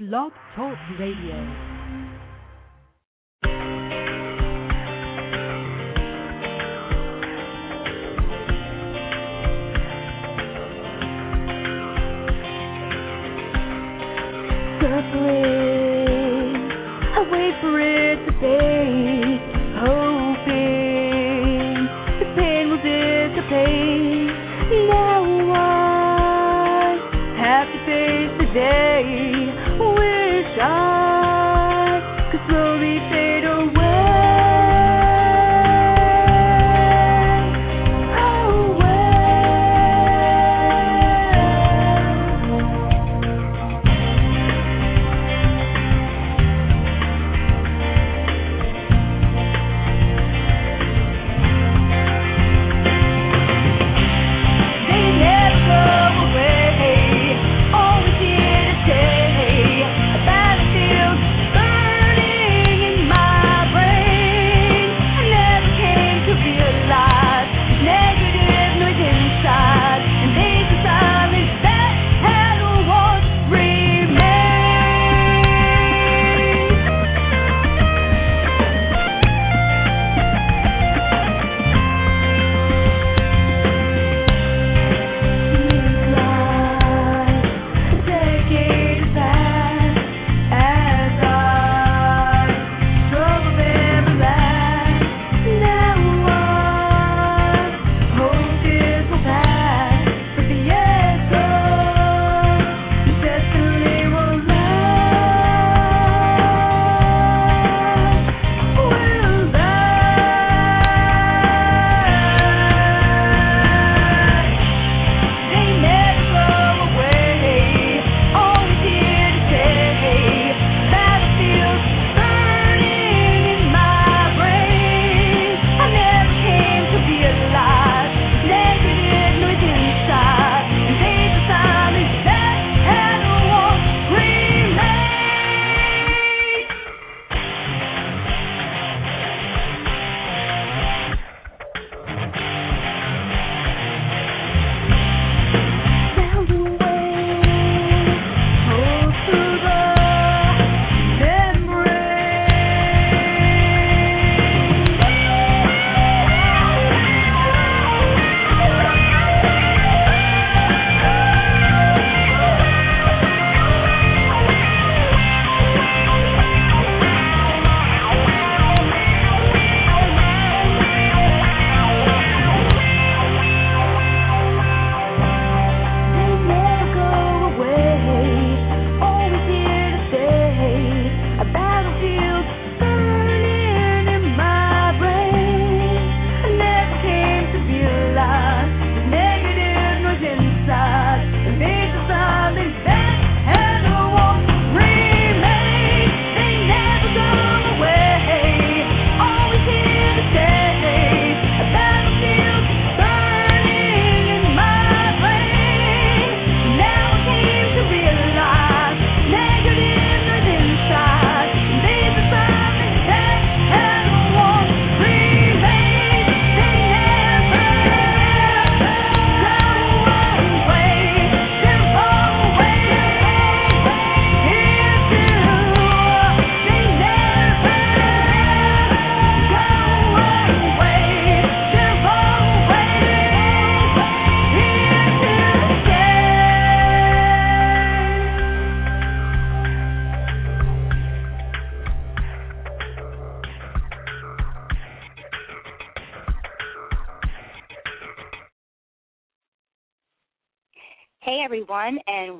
Blog Talk Radio.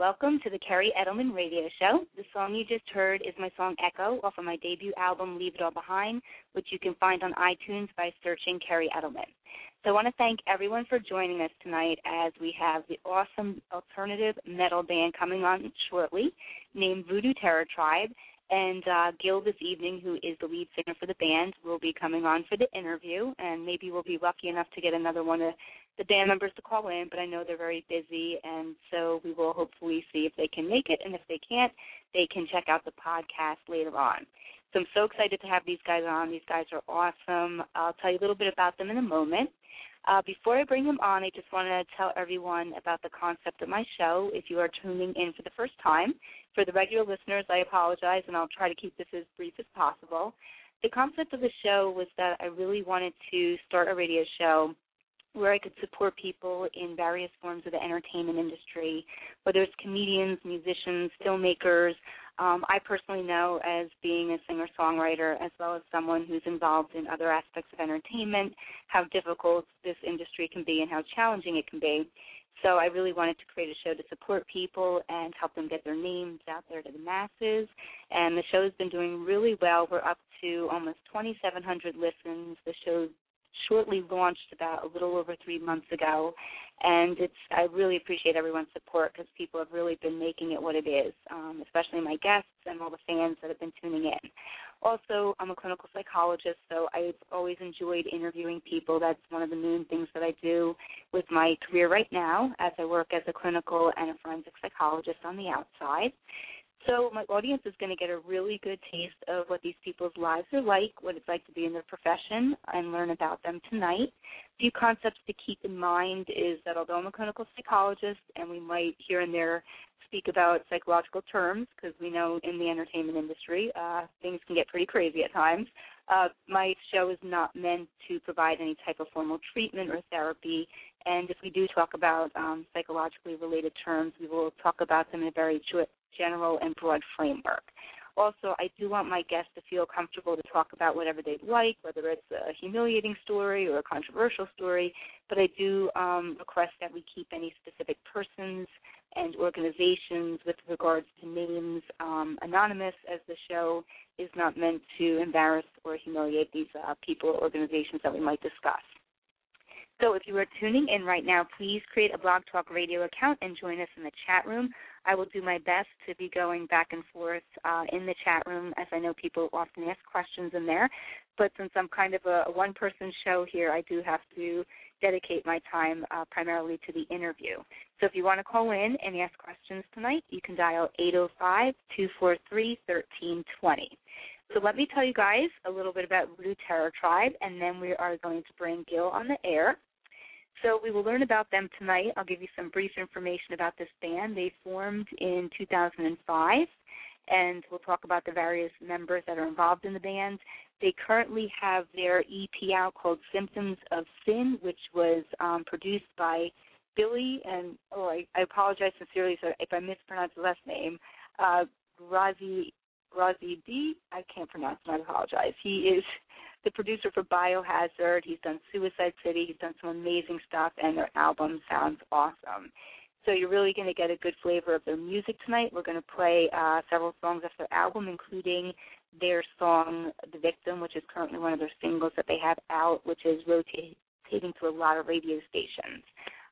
Welcome to the Kerri Edelman Radio Show. The song you just heard is my song Echo off of my debut album Leave It All Behind, which you can find on iTunes by searching Kerri Edelman. So I want to thank everyone for joining us tonight as we have the awesome alternative metal band coming on shortly named Voodoo Terror Tribe. And uh, Gil this evening, who is the lead singer for the band, will be coming on for the interview, and maybe we'll be lucky enough to get another one of the band members to call in, but I know they're very busy, and so we will hopefully see if they can make it, and if they can't, they can check out the podcast later on. So I'm so excited to have these guys on. These guys are awesome. I'll tell you a little bit about them in a moment. Uh, before I bring them on, I just want to tell everyone about the concept of my show. If you are tuning in for the first time, for the regular listeners, I apologize, and I'll try to keep this as brief as possible. The concept of the show was that I really wanted to start a radio show where I could support people in various forms of the entertainment industry, whether it's comedians, musicians, filmmakers. Um, I personally know as being a singer songwriter, as well as someone who's involved in other aspects of entertainment, how difficult this industry can be and how challenging it can be. So I really wanted to create a show to support people and help them get their names out there to the masses. And the show has been doing really well. We're up to almost 2,700 listens. The show shortly launched about a little over three months ago, and it's I really appreciate everyone's support because people have really been making it what it is, um, especially my guests and all the fans that have been tuning in. Also, I'm a clinical psychologist, so I've always enjoyed interviewing people. That's one of the main things that I do with my career right now, as I work as a clinical and a forensic psychologist on the outside. So my audience is going to get a really good taste of what these people's lives are like, what it's like to be in their profession, and learn about them tonight. A few concepts to keep in mind is that although I'm a clinical psychologist, and we might here and there speak about psychological terms, because we know in the entertainment industry uh, things can get pretty crazy at times. Uh, my show is not meant to provide any type of formal treatment or therapy, and if we do talk about um, psychologically related terms, we will talk about them in a very general and broad framework. Also, I do want my guests to feel comfortable to talk about whatever they'd like, whether it's a humiliating story or a controversial story, but I do um, request that we keep any specific persons and organizations with regards to names um, anonymous, as the show is not meant to embarrass or humiliate these uh, people or organizations that we might discuss. So if you are tuning in right now, please create a Blog Talk Radio account and join us in the chat room. I will do my best to be going back and forth uh, in the chat room, as I know people often ask questions in there. But since I'm kind of a, one-person show here, I do have to dedicate my time uh, primarily to the interview. So if you want to call in and ask questions tonight, you can dial 805 243 1320. So let me tell you guys a little bit about Voodoo Terror Tribe, and then we are going to bring Gil on the air. So we will learn about them tonight. I'll give you some brief information about this band. They formed in 2005, and we'll talk about the various members that are involved in the band. They currently have their EP out called Symptoms of Sin, which was um, produced by Billy, and oh, I, I apologize sincerely if I mispronounce the last name, uh, Razi Razi D. I can't pronounce him. I apologize. He is the producer for Biohazard. He's done Suicide City. He's done some amazing stuff, and their album sounds awesome. So you're really going to get a good flavor of their music tonight. We're going to play uh, several songs off their album, including their song "The Victim," which is currently one of their singles that they have out, which is rotating to a lot of radio stations.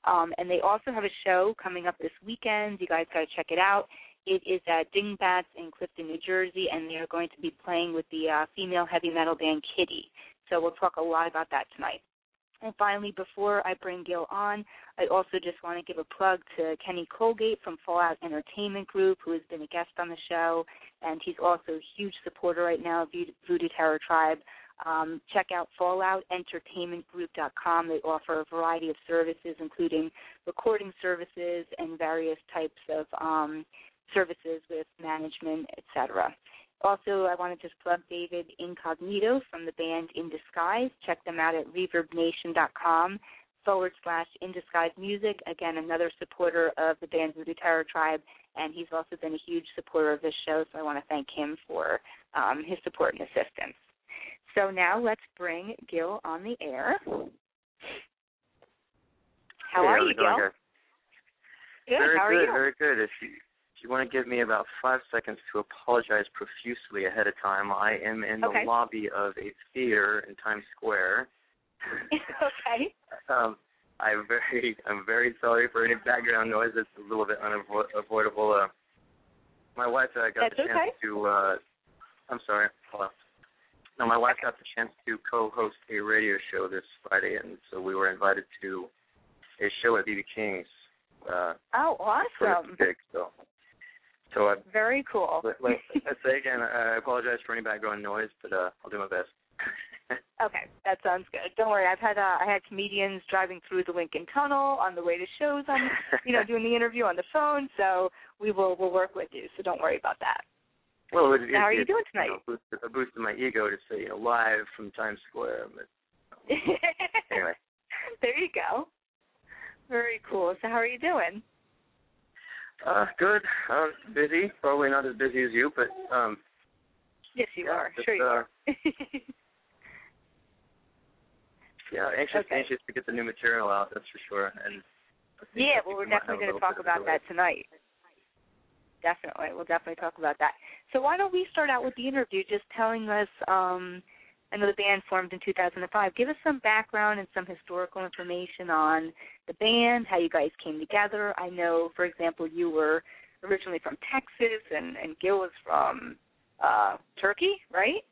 Um, and they also have a show coming up this weekend. You guys got to check it out. It is at Dingbatz in Clifton, New Jersey, and they are going to be playing with the uh, female heavy metal band Kittie. So we'll talk a lot about that tonight. And finally, before I bring Gil on, I also just want to give a plug to Kenny Colgate from Fallout Entertainment Group, who has been a guest on the show, and he's also a huge supporter right now of Voodoo Terror Tribe. Um, check out falloutentertainmentgroup.com. They offer a variety of services, including recording services and various types of um, services with management, etc. Also, I want to just plug David Incognito from the band In Disguise. Check them out at reverbnation.com forward slash In Disguise Music. Again, another supporter of the band Voodoo Terror Tribe, and he's also been a huge supporter of this show, so I want to thank him for um, his support and assistance. So now let's bring Gil on the air. How hey, are you, Gil? Good. Very how good, are you? very good. If you you want to give me about five seconds to apologize profusely ahead of time, I am in the lobby of a theater in Times Square. okay. Um, I'm very, I'm very sorry for any background noise. It's a little bit unavoidable. Uh, my wife uh, got That's the chance okay. to. Uh, I'm sorry. Hello. No, my wife got the chance to co-host a radio show this Friday, and so we were invited to a show at BB King's. Uh, oh, awesome! Big, so So I Very cool. But, like I say again, I apologize for any background noise, but uh, I'll do my best. Okay, that sounds good. Don't worry, I've had uh, I had comedians driving through the Lincoln Tunnel on the way to shows on you know doing the interview on the phone, so we will we'll work with you. So don't worry about that. well, it, it, How are you it, doing tonight? You know, boosted, a boost in my ego to say you know live from Times Square. But anyway, there you go. Very cool. So how are you doing? Uh, good. Uh, busy. Probably not as busy as you, but um, Yes, you yeah, are. just, Sure you uh, are. Yeah, anxious, Okay. anxious to get the new material out. That's for sure. And yeah, well, we're definitely going to talk about that tonight. Definitely, we'll definitely talk about that. So why don't we start out with the interview, just telling us. um I know the band formed in 2005. Give us some background and some historical information on the band, how you guys came together. I know, for example, you were originally from Texas, and and Gil was from uh Turkey, right?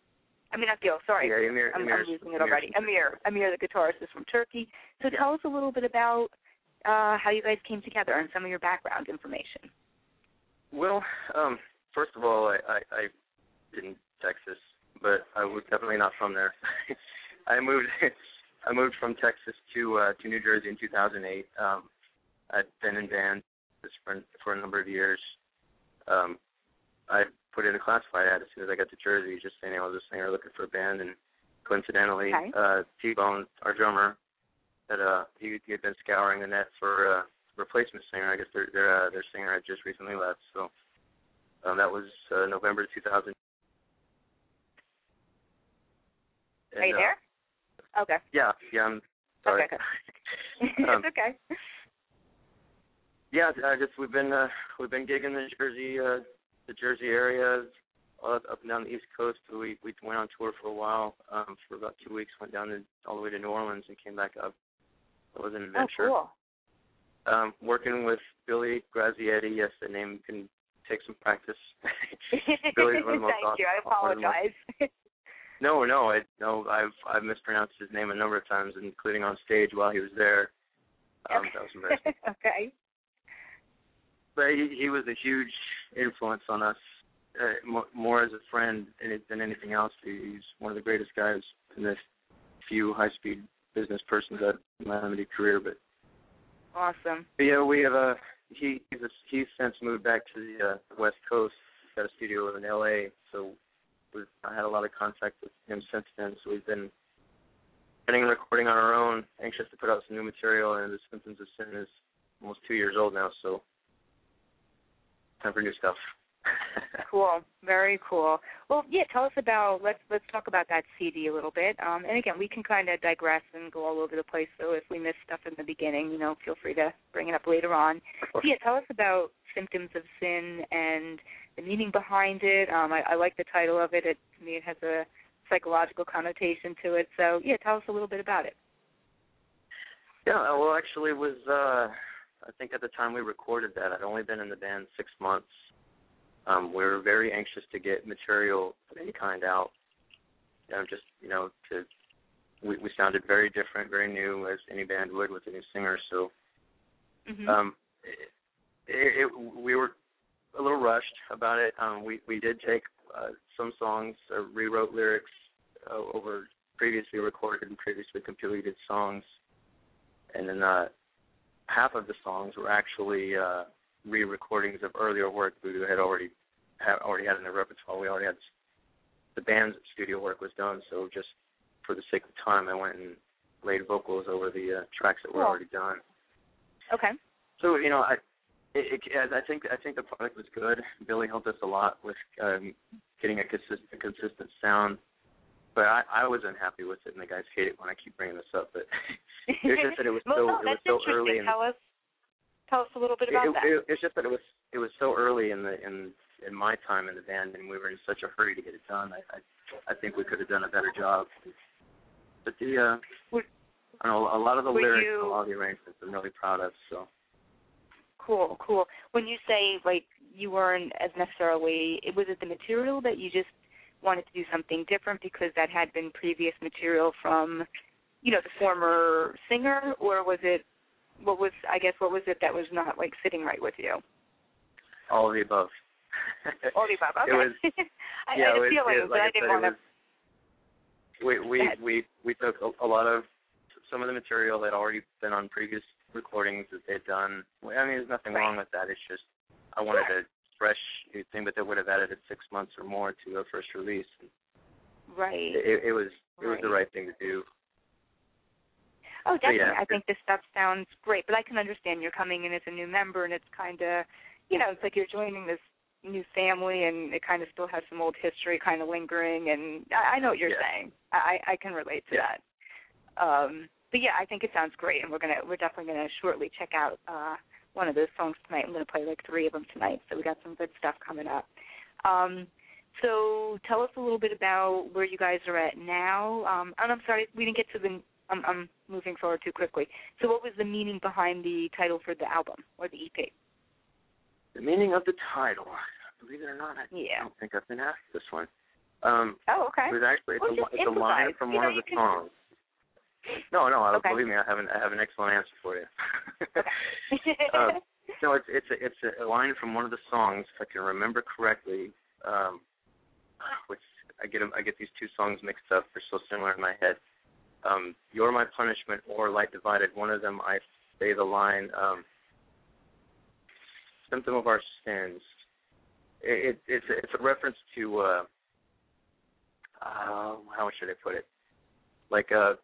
I mean, not Gil. Sorry, Yeah, Emir, I'm, I'm losing it already. Emir, Emir, the guitarist, is from Turkey. So Yeah. tell us a little bit about uh, how you guys came together and some of your background information. Well, um, first of all, I, I, I in Texas, but I was definitely not from there. I moved I moved from Texas to uh, to New Jersey in 2008. Um, I'd been in bands for for a number of years. Um, I put in a classified ad as soon as I got to Jersey, just saying I was a singer looking for a band, and coincidentally, Okay. uh, T-Bone, our drummer, that uh, he, he had been scouring the net for uh, replacement singer. I guess their their uh, their singer had just recently left, so um, that was uh, November 2000. Are you uh, there? Okay. Yeah, yeah. I'm sorry. Okay, Um, it's okay. Yeah, I just we've been uh, we've been gigging the Jersey uh, the Jersey area, uh, up and down the East Coast. We we went on tour for a while, um, for about two weeks. Went down to, all the way to New Orleans and came back up. It was an adventure. Oh, adventure. cool. Um, working with Billy Graziadei. Yes, the name can take some practice. Billy's one of the most Thank you. I awesome- the most- apologize. No, no, I no, I've I've mispronounced his name a number of times, including on stage while he was there. Um, that was embarrassing. okay. but he, he was a huge influence on us, uh, more, more as a friend than anything else. He's one of the greatest guys in this few high-speed business persons that in my limited career. But, Awesome. but yeah, we have a he he's, a, he's since moved back to the uh, West Coast, got a studio in L.A. So we've I had a lot of contact with him since then. So we've been getting and recording on our own, anxious to put out some new material. And the Symptoms of Sin is almost two years old now, so time for new stuff. Cool. Very cool. Well, yeah. Tell us about. Let's let's talk about that CD a little bit. Um, and again, we can kind of digress and go all over the place. So if we miss stuff in the beginning, you know, feel free to bring it up later on. So yeah, tell us about symptoms of sin and the meaning behind it. Um, I, I like the title of it. It to me, it has a psychological connotation to it. So yeah, tell us a little bit about it. Yeah, well, actually, it was uh, I think at the time we recorded that, I'd only been in the band six months. Um, we were very anxious to get material of any kind out. You know, just you know, to we, we sounded very different, very new, as any band would with a new singer. So hmm um, it, it, it, we were a little rushed about it. Um, we we did take uh, some songs, uh, rewrote lyrics uh, over previously recorded and previously completed songs, and then uh, half of the songs were actually uh, re-recordings of earlier work we had already had already had in the repertoire. We already had the band's studio work was done, so just for the sake of time, I went and laid vocals over the uh, tracks that were Cool. already done. Okay. So you know, I it, it, I think I think the product was good. Billy helped us a lot with um, getting a consistent consistent sound. But I, I was unhappy with it, and the guys hate it when I keep bringing this up. But it was just that it was well, so no, it was so early, and Tell us, tell us a little bit about it, that. it, it's just that it was it was so early in the in in my time in the band, and we were in such a hurry to get it done. I I, I think we could have done a better job. But the uh, Would- I don't know, a lot of the were lyrics, you- and a lot of the arrangements, I'm really proud of. So Cool, cool. When you say like you weren't as necessarily, was it the material that you just wanted to do something different because that had been previous material from, you know, the former singer, or was it, what was I guess what was it that was not like sitting right with you? all of the above. All of the above. Okay. It was, I, yeah, I had it a was, feeling, it, but like I didn't want was, we we we we took a, a lot of some of the material that had already been on previous recordings that they'd done. I mean, there's nothing Right. wrong with that. It's just I wanted Sure. a fresh new thing, but they would have added it six months or more to a first release. Right. It, it was it was the Right. right thing to do. Oh, definitely. yeah, I think this stuff sounds great, but I can understand you're coming in as a new member, and it's kind of, you know, it's like you're joining this new family, and it kind of still has some old history kind of lingering. And I, I know what you're Yeah. saying. I, I can relate to Yeah. that. Um, but yeah, I think it sounds great, and we're gonna we're definitely gonna shortly check out uh, one of those songs tonight. I'm gonna play like three of them tonight, so we got some good stuff coming up. Um, so tell us a little bit about where you guys are at now. Um, and I'm sorry, we didn't get to the. I'm, I'm moving forward too quickly. So what was the meaning behind the title for the album or the E EP? The meaning of the title, believe it or not, I Yeah. don't think I've been asked this one. Um, Oh, okay. it was actually it's, Well, a, it's a line from You one know, of the can- songs. No, no, I- Okay. believe me, I have an I have an excellent answer for you. Uh, no, it's it's a, it's a line from one of the songs, if I can remember correctly. Um, which I get I get these two songs mixed up. They're so similar in my head. Um, You're my punishment or Light Divided. One of them, I say the line, um, symptom of our sins. It, it it's a, it's a reference to uh, uh, how should I put it? Like uh,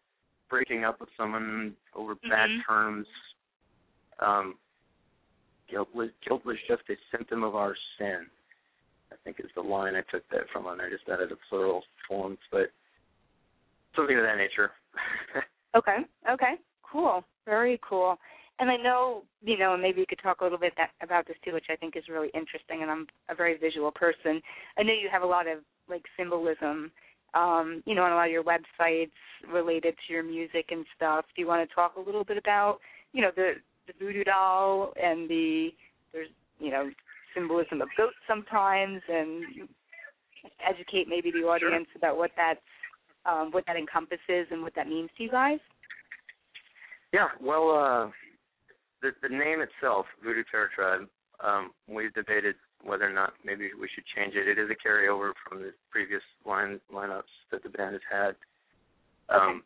breaking up with someone over bad Mhm. terms. Um, guilt was guilt was just a symptom of our sin. I think is the line I took that from on there. Just added a plural forms, but something of that nature. Okay. Okay. Cool. Very cool. And I know, you know, and maybe you could talk a little bit that, about this too, which I think is really interesting. And I'm a very visual person. I know you have a lot of like symbolism, um, you know, on a lot of your websites related to your music and stuff. Do you want to talk a little bit about, you know, the the voodoo doll and the there's, you know, symbolism of goats sometimes, and educate maybe the audience about what that's um, what that encompasses and what that means to you guys? Yeah, well, uh, the the name itself, Voodoo Terror Tribe, um, we've debated whether or not maybe we should change it. It is a carryover from the previous line lineups that the band has had. Um,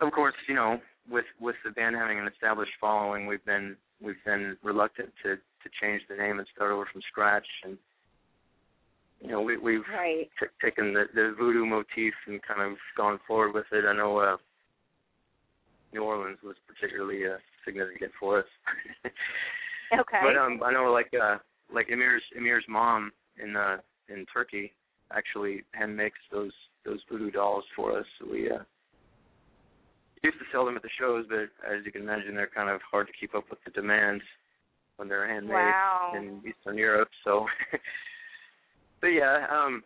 of course, you know, with with the band having an established following, we've been we've been reluctant to to change the name and start over from scratch. And you know, we we've Right. t- taken the the voodoo motif and kind of gone forward with it. I know uh, New Orleans was particularly uh, significant for us. Okay. But um, I know like uh, like Emir's Emir's mom in uh, in Turkey actually hand makes those those voodoo dolls for us. So we uh, used to sell them at the shows, but as you can imagine, they're kind of hard to keep up with the demand when they're handmade wow. in Eastern Europe. So, but yeah, um,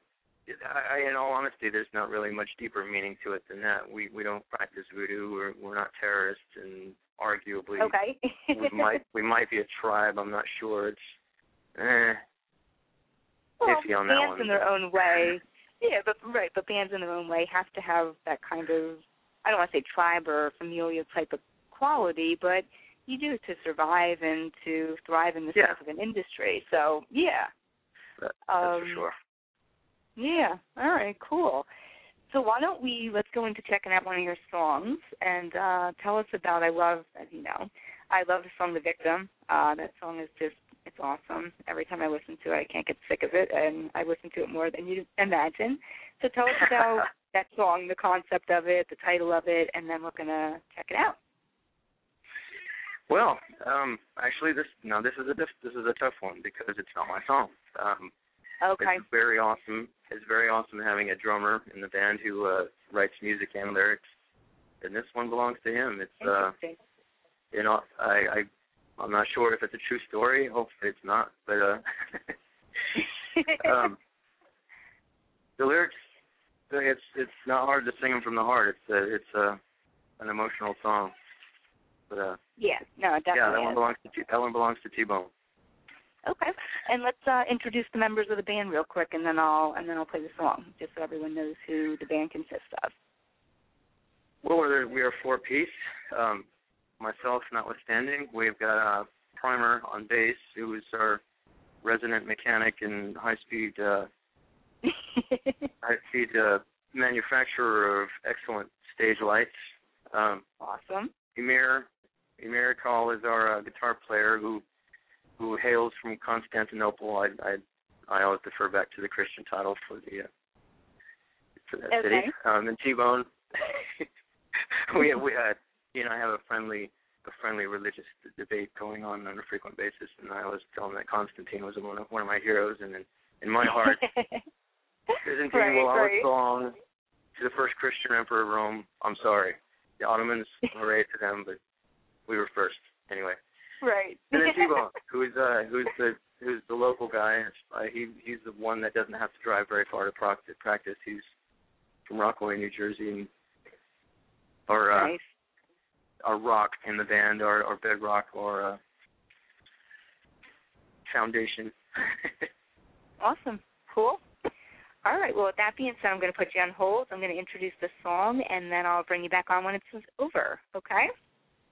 I, I, in all honesty, there's not really much deeper meaning to it than that. We we don't practice voodoo. We're we're not terrorists, and arguably okay. we might we might be a tribe. I'm not sure. It's eh, well, iffy on that bands one, in their own way. Yeah, but right, but bands in their own way have to have that kind of I don't want to say tribe or familial type of quality, but you do to survive and to thrive in this Yeah. type of an industry. So yeah. that, that's for Um, sure. Yeah. All right. Cool. So why don't we let's go into checking out one of your songs and uh tell us about I love as you know I love the song The Victim. Uh that song is just it's awesome. Every time I listen to it I can't get sick of it and I listen to it more than you imagine. So tell us about that song, the concept of it, the title of it, and then we're gonna check it out. Well, um, actually, this no, this is a this is a tough one because it's not my song. Um, Okay. It's very awesome. It's very awesome having a drummer in the band who uh, writes music and lyrics, and this one belongs to him. It's uh, you know, I, I I'm not sure if it's a true story. Hopefully, it's not. But uh, um, the lyrics, it's it's not hard to sing them from the heart. It's a, it's a an emotional song. But uh, yeah, no, it definitely yeah, that one belongs to T- that one belongs to T-Bone. Okay. And let's uh, introduce the members of the band real quick, and then I'll and then I'll play the song, just so everyone knows who the band consists of. Well, we're we are four piece. Um, myself notwithstanding, we've got uh, Primer on bass, who is our resident mechanic and high speed uh, high speed uh, manufacturer of excellent stage lights. Um, awesome. Emir Emir Erkal is our uh, guitar player who who hails from Constantinople. I I I always defer back to the Christian title for the uh, for that okay. city. Um, and T Bone. we we had you know I have a friendly a friendly religious debate going on on a frequent basis, and I always tell him that Constantine was one of one of my heroes, and in, in my heart, Byzantine right, will always right. belong to the first Christian emperor of Rome. I'm sorry, the Ottomans hooray to them, but we were first anyway. Right. And then T-Bone, who's uh, who's the who's the local guy. Uh, he he's the one that doesn't have to drive very far to practice. He's from Rockaway, New Jersey, and or uh, nice. or rock in the band, or or bedrock, or uh, foundation. Awesome. Cool. All right. Well, with that being said, I'm going to put you on hold. I'm going to introduce the song, and then I'll bring you back on when it's over. Okay?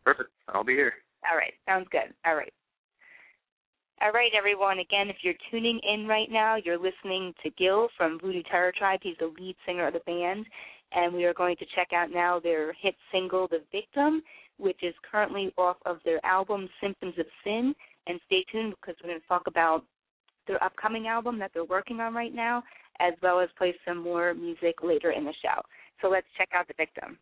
Perfect. I'll be here. All right. Sounds good. All right. All right, everyone. Again, if you're tuning in right now, you're listening to Gil from Voodoo Terror Tribe. He's the lead singer of the band. And we are going to check out now their hit single, The Victim, which is currently off of their album, Symptoms of Sin. And stay tuned because we're going to talk about their upcoming album that they're working on right now, as well as play some more music later in the show. So let's check out The Victim.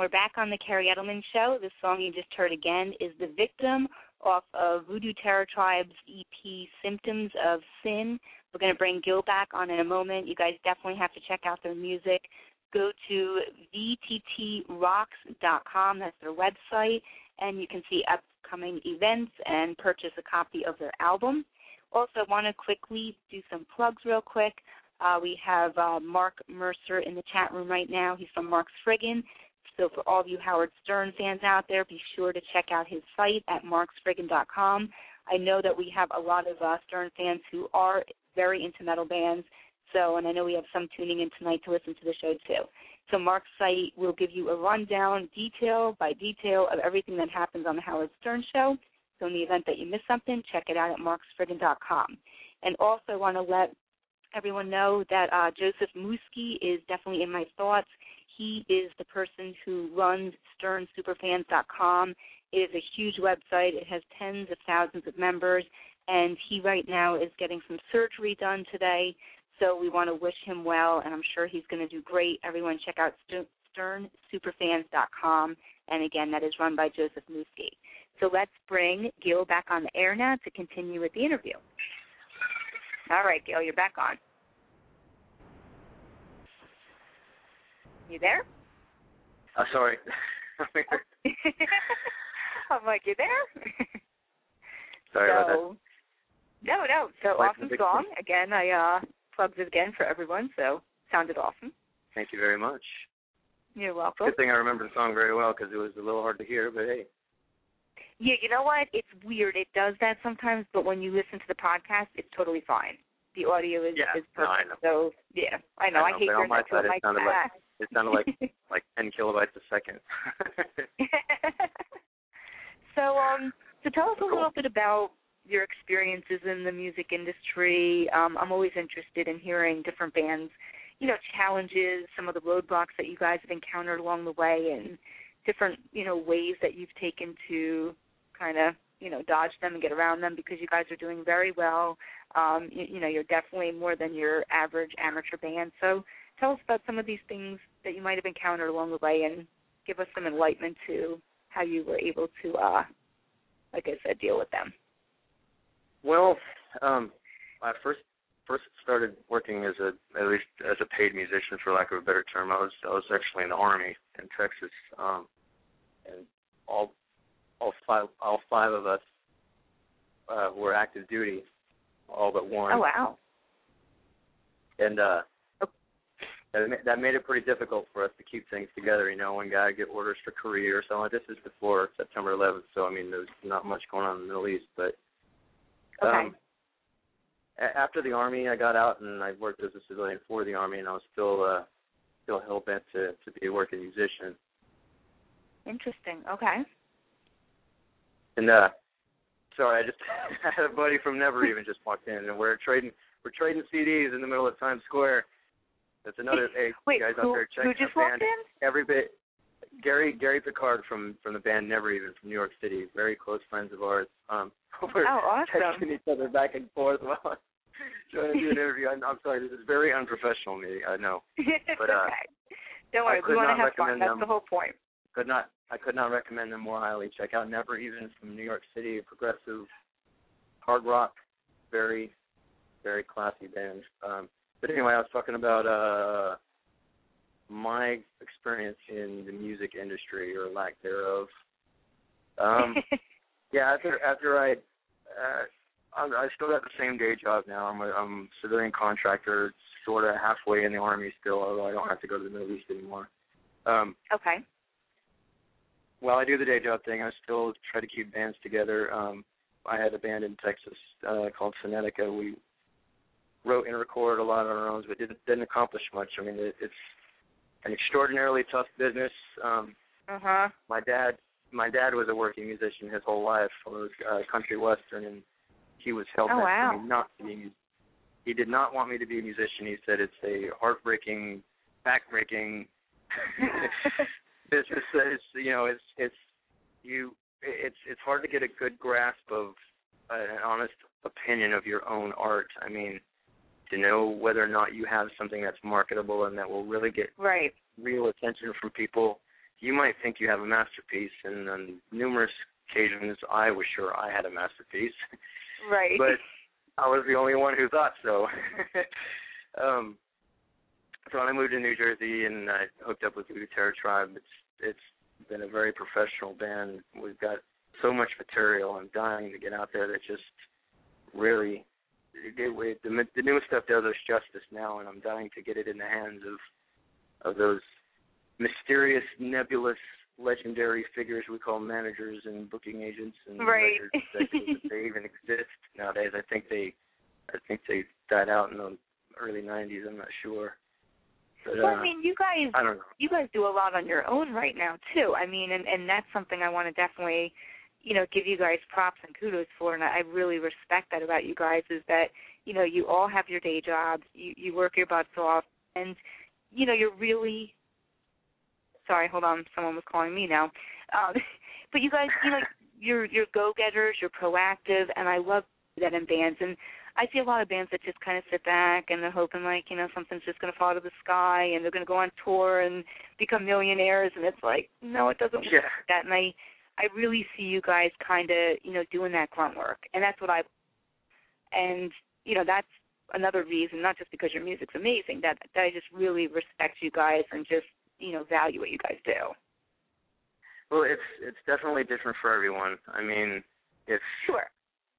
We're back on the Kerri Edelman Show. The song you just heard again is The Victim off of Voodoo Terror Tribe's EP Symptoms of Sin. We're going to bring Gil back on in a moment. You guys definitely have to check out their music. Go to vttrocks.com, that's their website, and you can see upcoming events and purchase a copy of their album. Also, I want to quickly do some plugs real quick. Uh, we have uh, Mark Mercer in the chat room right now. He's from Mark's Friggin. So for all of you Howard Stern fans out there, be sure to check out his site at marksfriggin.com. I know that we have a lot of uh, Stern fans who are very into metal bands. So, and I know we have some tuning in tonight to listen to the show too. So Mark's site will give you a rundown, detail by detail, of everything that happens on the Howard Stern show. So in the event that you miss something, check it out at marksfriggin.com. And also I want to let everyone know that uh, Joseph Muski is definitely in my thoughts. He is the person who runs SternSuperfans.com. It is a huge website. It has tens of thousands of members, and he right now is getting some surgery done today. So we want to wish him well, and I'm sure he's going to do great. Everyone, check out SternSuperfans.com, and again, that is run by Joseph Muski. So let's bring Gil back on the air now to continue with the interview. All right, Gil, you're back on. You there? Uh, sorry. I'm like, you there? sorry so, about that. No, no. So Life awesome song. Again, I uh plugged it again for everyone, so sounded awesome. Thank you very much. You're welcome. Good thing I remember the song very well because it was a little hard to hear, but hey. Yeah, you know what? It's weird. It does that sometimes, but when you listen to the podcast, it's totally fine. The audio is Yeah, is no, I perfect. know. So yeah, I know. I I, hate hearing my that side, it sounded like-. It sounded like like 10 kilobytes a second. so um so tell us a little bit about your experiences in the music industry. Um I'm always interested in hearing different bands, you know, challenges, some of the roadblocks that you guys have encountered along the way and different, you know, ways that you've taken to kind of, you know, dodge them and get around them because you guys are doing very well. Um you, you know, you're definitely more than your average amateur band. So tell us about some of these things that you might have encountered along the way and give us some enlightenment to how you were able to uh like I said, deal with them. Well, um, I first first started working as a at least as a paid musician, for lack of a better term. I was I was actually in the army in Texas, um, and all all five all five of us uh, were active duty, all but one. Oh wow. and uh that that made it pretty difficult for us to keep things together. You know, one guy get orders for Korea or something. This is before September 11th, so I mean, there's not much going on in the Middle East. But Okay. um, a- after the army, I got out and I worked as a civilian for the army, and I was still uh, still hell bent to to be a working musician. Interesting. Okay. And uh, sorry, I just I had a buddy from Never even just walked in, and we're trading we're trading CDs in the middle of Times Square. That's another hey Wait, guys who, out there check who out just band. in? every bit. Gary Gary Picard from from the band Never Even from New York City, very close friends of ours. Um, we're Oh, awesome. texting each other back and forth while I'm trying to do an interview. I'm, I'm sorry, this is very unprofessional me. I know. But, uh, okay. Don't worry, we want to have fun. That's them. the whole point. Could not I could not recommend them more highly. Check out Never Even from New York City, progressive hard rock, very very classy band. Um, but anyway, I was talking about uh my experience in the music industry or lack thereof. Um, yeah, after after I, uh, I, I still got the same day job now. I'm a I'm a civilian contractor, sort of halfway in the army still, although I don't have to go to the Middle East anymore. Um, okay. while I do the day job thing, I still try to keep bands together. Um, I had a band in Texas uh, called Phonetica. We wrote and recorded a lot on our own, but didn't didn't accomplish much. I mean, it, it's an extraordinarily tough business. Um, Uh huh. my dad my dad was a working musician his whole life. It was uh, country western, and he was hell Oh, bent wow. for me not to be. He did not want me to be a musician. He said it's a heartbreaking, backbreaking business. It's you know it's it's you it's it's hard to get a good grasp of uh, an honest opinion of your own art. I mean, to know whether or not you have something that's marketable and that will really get right. real attention from people you might think you have a masterpiece, and on numerous occasions, I was sure I had a masterpiece. Right. but I was the only one who thought so. um, so when I moved to New Jersey and I hooked up with the Terror Tribe, it's it's been a very professional band. We've got so much material. I'm dying to get out there that just really the, the, the newest stuff does us justice now, and I'm dying to get it in the hands of of those mysterious, nebulous, legendary figures we call managers and booking agents and right. if they even exist nowadays. I think they, I think they died out in the early '90s. I'm not sure. But, well, uh, I mean, you guys, I don't know. you guys do a lot on your own right now too. I mean, and and that's something I want to definitely, you know, give you guys props and kudos for, and I really respect that about you guys. Is that you know you all have your day jobs, you you work your butts off, and you know you're really. Sorry, hold on. Someone was calling me now. Um, but you guys, you know, you're you're go-getters, you're proactive, and I love that in bands. And I see a lot of bands that just kind of sit back and they're hoping like you know something's just going to fall to the sky and they're going to go on tour and become millionaires and it's like no it doesn't work Yeah. like that and I I really see you guys kind of you know doing that grunt work and that's what I and you know that's another reason not just because your music's amazing that that I just really respect you guys and just you know value what you guys do. Well, it's it's definitely different for everyone. I mean, if Sure.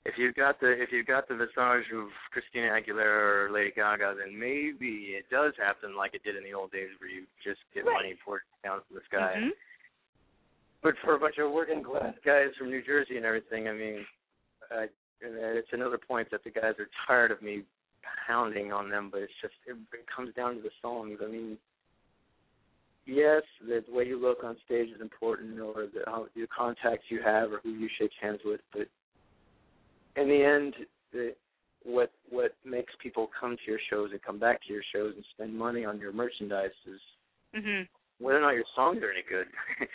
if you've got the if you've got the visage of Christina Aguilera or Lady Gaga, then maybe it does happen like it did in the old days, where you just get Right. money poured down from the sky. Mhm. But for a bunch of working class guys from New Jersey and everything, I mean, I, it's another point that the guys are tired of me pounding on them. But it's just it, it comes down to the songs. I mean, yes, the way you look on stage is important, or the, how the contacts you have, or who you shake hands with. But in the end, the, what what makes people come to your shows and come back to your shows and spend money on your merchandise is Mhm. whether or not your songs are any good.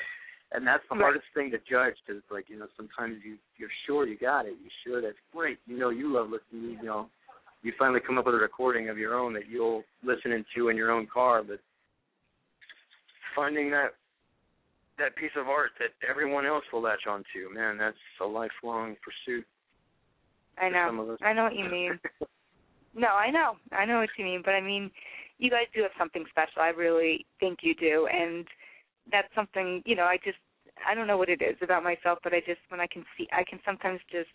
and that's the Right. hardest thing to judge because, like, you know, sometimes you you're sure you got it, you're sure that's great, you know, you love listening, you know, you finally come up with a recording of your own that you'll listen into in your own car, but finding that that piece of art that everyone else will latch onto, man, that's a lifelong pursuit. I know. I know what you mean. No, I know. I know what you mean, but I mean, you guys do have something special. I really think you do, and that's something. You know, I just I don't know what it is about myself, but I just when I can see, I can sometimes just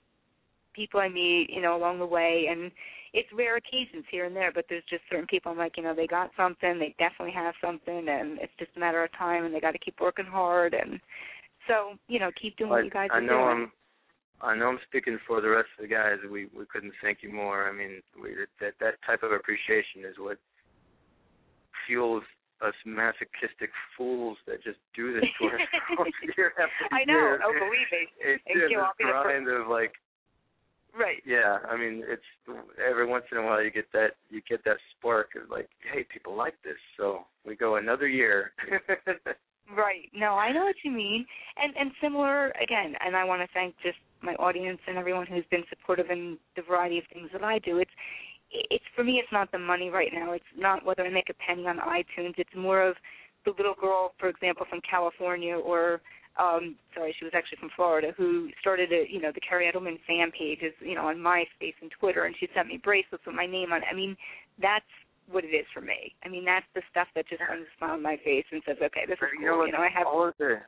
people I meet, you know, along the way, and it's rare occasions here and there, but there's just certain people I'm like, you know, they got something, they definitely have something, and it's just a matter of time, and they got to keep working hard, and so you know, keep doing what you guys I are know doing. I'm I know I'm speaking for the rest of the guys. We we couldn't thank you more. I mean, we, that that type of appreciation is what fuels us masochistic fools that just do this to ourselves year after I know. year. Oh, believe me. It's Thank just you. I'll be this the grind of like, Right. yeah. I mean, it's every once in a while you get that you get that spark of like, hey, people like this, so we go another year. Right. No, I know what you mean. And and similar again, and I want to thank just my audience and everyone who's been supportive in the variety of things that I do. It's it's for me it's not the money right now. It's not whether I make a penny on iTunes. It's more of the little girl, for example, from California or um sorry, she was actually from Florida who started a you know, the Kerri Edelman fan page is, you know, on MySpace and Twitter and she sent me bracelets with my name on it. I mean, that's what it is for me. I mean, that's the stuff that just brings a smile on my face and says, Okay, this is cool. you know, you know I have all of the,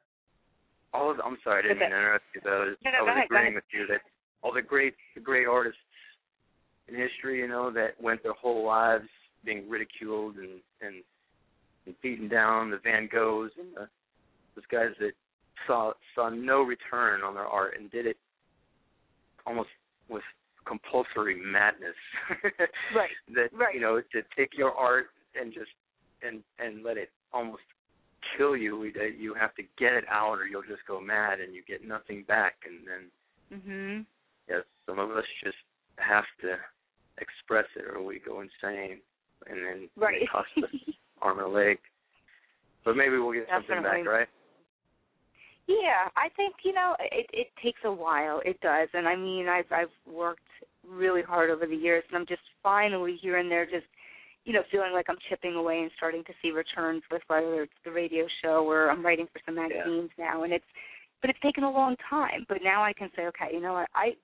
all of the, I'm sorry, I didn't to interrupt you. Though. I was, No, no, I was agreeing ahead. with you that all the great, the great artists in history, you know, that went their whole lives being ridiculed and and, and beaten down, the Van Goghs and the, those guys that saw saw no return on their art and did it almost with compulsory madness. Right, that right. you know to take your art and just and and let it almost kill you. That you have to get it out, or you'll just go mad and you get nothing back. And then Mhm. yes, some of us just have to express it, or we go insane, and then Right. it costs us arm and a leg. But maybe we'll get something back, right? Yeah, I think you know it. It takes a while. It does, and I mean, I've I've worked really hard over the years, and I'm just finally here and there, just you know, feeling like I'm chipping away and starting to see returns with whether it's the radio show or I'm writing for some magazines yeah. now, and it's, but it's taken a long time. But now I can say, okay, you know what, I,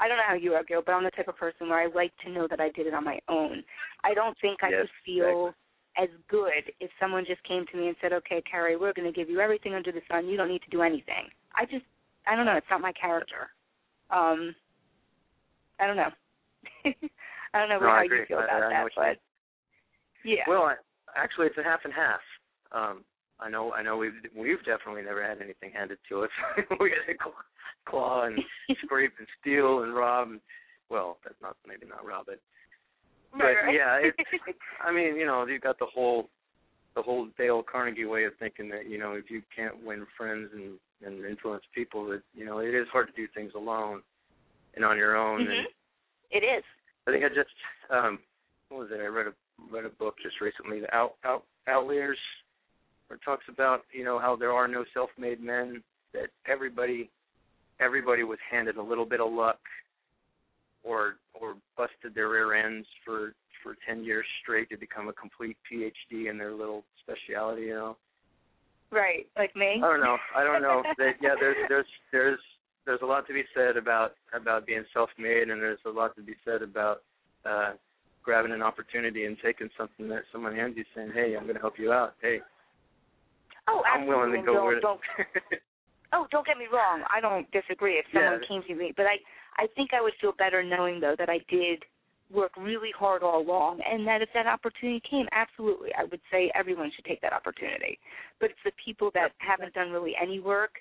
I don't know how you are, Gil, but I'm the type of person where I like to know that I did it on my own. I don't think I yes, could feel. Exactly. As good if someone just came to me and said, "Okay, Kerri, we're going to give you everything under the sun. You don't need to do anything." I just, I don't know. It's not my character. Um, I don't know. I don't know no, how you feel about I, I that, but yeah. Well, I, actually, it's a half and half. Um, I know, I know, we've we've definitely never had anything handed to us. we had to claw and scrape and steal and rob. And, well, that's not maybe not rob it, but right. yeah, it's. I mean, you know, you've got the whole the whole Dale Carnegie way of thinking that you know if you can't win friends and and influence people that you know it is hard to do things alone and on your own. Mm-hmm. And it is. I think I just um what was it? I read a read a book just recently, the Out Out Outliers, it talks about you know how there are no self-made men. That everybody everybody was handed a little bit of luck, or or busted their rear ends for for ten years straight to become a complete PhD in their little specialty. You know. Right, like me. I don't know. I don't know. that yeah, there's there's there's there's a lot to be said about about being self-made, and there's a lot to be said about uh grabbing an opportunity and taking something that someone hands you, saying, "Hey, I'm going to help you out." Hey, I'm willing to go with don't, oh, don't get me wrong. I don't disagree if someone yeah. came to me, but I I think I would feel better knowing though that I did work really hard all along and that if that opportunity came absolutely i would say everyone should take that opportunity but it's the people that haven't done really any work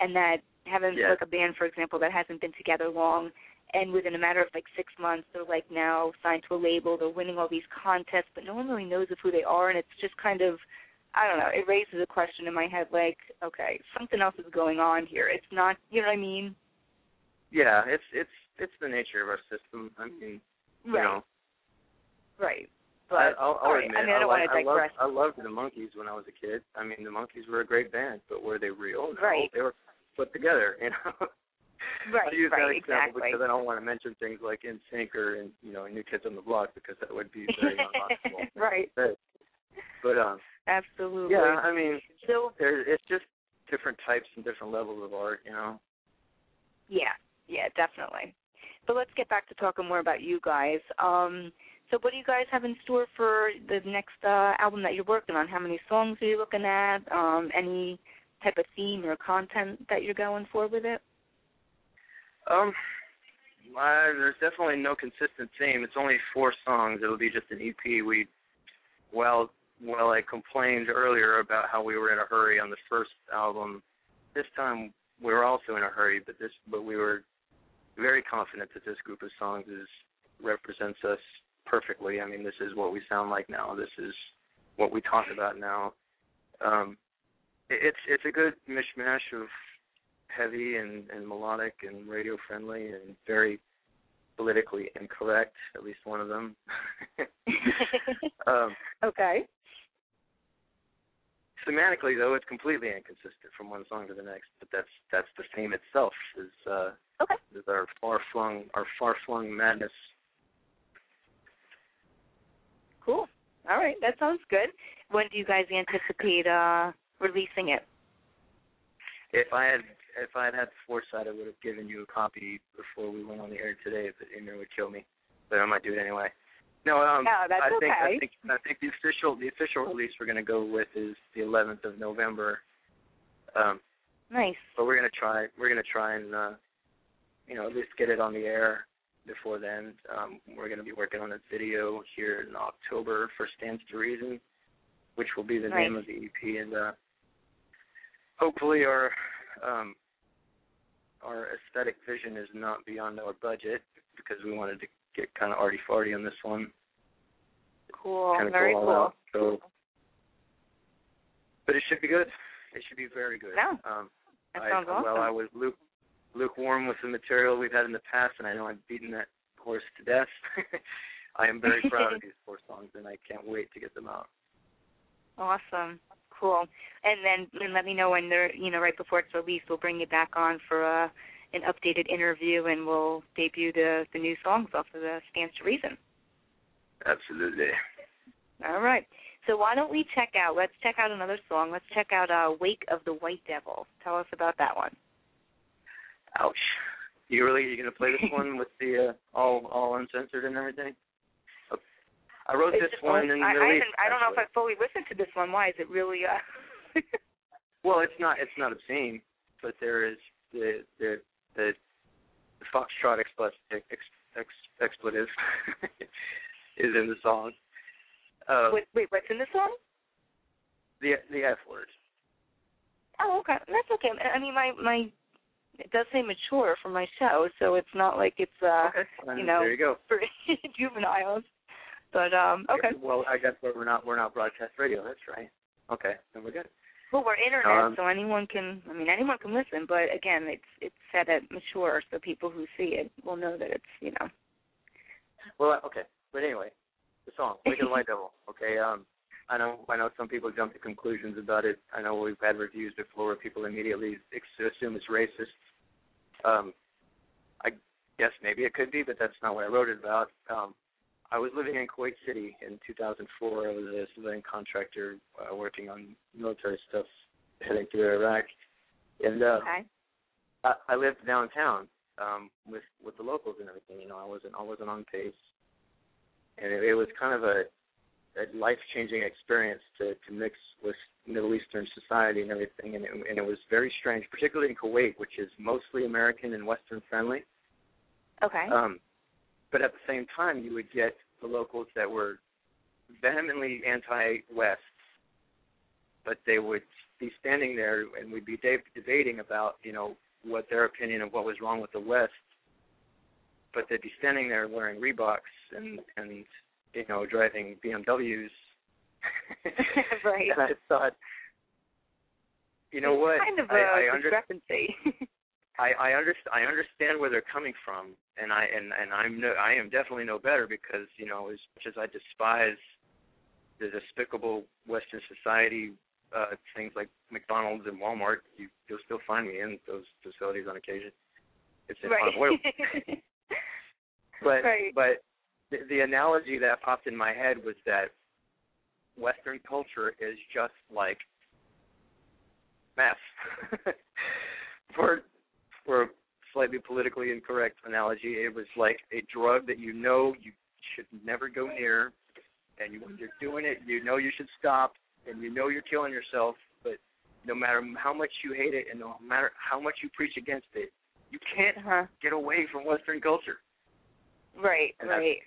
and that haven't yeah. like a band for example that hasn't been together long and within a matter of like six months they're like now signed to a label they're winning all these contests but no one really knows of who they are and it's just kind of i don't know it raises a question in my head like okay something else is going on here it's not you know what i mean yeah it's it's it's the nature of our system i mean right. you know right but I, I'll, I'll right. admit, I mean, I don't like, want to digress. I loved, I loved the Monkees when I was a kid. I mean, the Monkees were a great band, but were they real? No, Right. They were put together, you know. Right, I use right, that example exactly. because I don't want to mention things like NSYNC or and you know New Kids on the Block because that would be very unpossible. right. But, but um, Absolutely. yeah, I mean, So there it's just different types and different levels of art, you know. yeah, yeah, definitely. But let's get back to talking more about you guys. Um, so what do you guys have in store for the next uh, album that you're working on? How many songs are you looking at? Um, any type of theme or content that you're going for with it? Um, I, there's definitely no consistent theme. It's only four songs. It'll be just an EP. We, well, well, I complained earlier about how we were in a hurry on the first album. This time we were also in a hurry, but this, but we were very confident that this group of songs is represents us perfectly. I mean, this is what we sound like now. This is what we talk about now. Um, it, it's it's a good mishmash of heavy and, and melodic and radio friendly and very politically incorrect. At least one of them. um, okay. Thematically, though, it's completely inconsistent from one song to the next. But that's that's the theme itself. Is uh, okay. is our far flung our far flung madness. Cool. All right, that sounds good. When do you guys anticipate uh releasing it? If I had if I had had the foresight, I would have given you a copy before we went on the air today. But email would kill me. But I might do it anyway. No, um, No, that's I think okay. I think I think the official the official release we're going to go with is the 11th of November. Um, Nice. but we're going to try we're going to try and uh, you know at least get it on the air before then. Um, we're going to be working on a video here in October for Stands to Reason, which will be the name of the EP, and uh, hopefully our um, our aesthetic vision is not beyond our budget because we wanted to get kind of arty farty on this one. Cool. kind of Very go all cool. out. So, but it should be good. It should be very good. Yeah. Um, That I, sounds awesome. Well, I was luke, lukewarm with the material we've had in the past, and I know I've beaten that horse to death. I am very proud of these four songs, and I can't wait to get them out. Awesome. Cool. And then and let me know when they're you know right before it's released. We'll bring you back on for uh, an updated interview, and we'll debut the the new songs off of the Stands to Reason. Absolutely. All right. So why don't we check out? Let's check out another song. Let's check out uh, "Wake of the White Devil." Tell us about that one. Ouch. You really you gonna play this one with the uh, all all uncensored and everything? Okay. I wrote this It's- one in the I, I, Middle East, haven't- I don't know if I fully listened to this one. Why is it really? Uh... Well, it's not it's not obscene, but there is the the the, foxtrot expletive ex, ex, expletive is in the song. Uh, wait, wait, what's in the song? the the F word. Oh, okay. That's okay. I mean, my my it does say mature for my show, so it's not like it's uh okay. You know, there you go. for juveniles. But um, okay. Well, I guess we're not we're not broadcast radio. That's right. Okay, then we're good. Well, we're internet, Um, so anyone can. I mean, anyone can listen. But again, it's it's set at mature, so people who see it will know that it's you know. Well, okay, but anyway, the song "Wake the White Devil." Okay, um, I know I know some people jump to conclusions about it. I know we've had reviews before where people immediately assume it's racist. Um, I guess maybe it could be, but that's not what I wrote it about. Um, I was living in Kuwait City in 2004. I was a civilian contractor uh, working on military stuff heading to Iraq, and uh, Okay. I, I lived downtown um, with with the locals and everything. You know, I wasn't I wasn't on pace, and it, it was kind of a, a life changing experience to to mix with Middle Eastern society and everything. And it, and it was very strange, particularly in Kuwait, which is mostly American and Western friendly. Okay. Um, but at the same time, you would get the locals that were vehemently anti-West, but they would be standing there and we'd be de- debating about, you know, what their opinion of what was wrong with the West. But they'd be standing there wearing Reeboks and and you know driving BMWs. Right. And I thought, you know It's what? Kind of a I, I under- discrepancy. I I, underst- I understand where they're coming from, and I and and I'm no I am definitely no better because you know as much as I despise the despicable Western society uh things like McDonald's and Walmart, you you'll still find me in those facilities on occasion. It's right. unavoidable. But Right. but the, the analogy that popped in my head was that Western culture is just like meth. for for slightly politically incorrect analogy, it was like a drug that you know you should never go near, and you, when you're doing it, you know you should stop, and you know you're killing yourself. But no matter how much you hate it, and no matter how much you preach against it, you can't uh-huh. get away from Western culture. Right. And Right.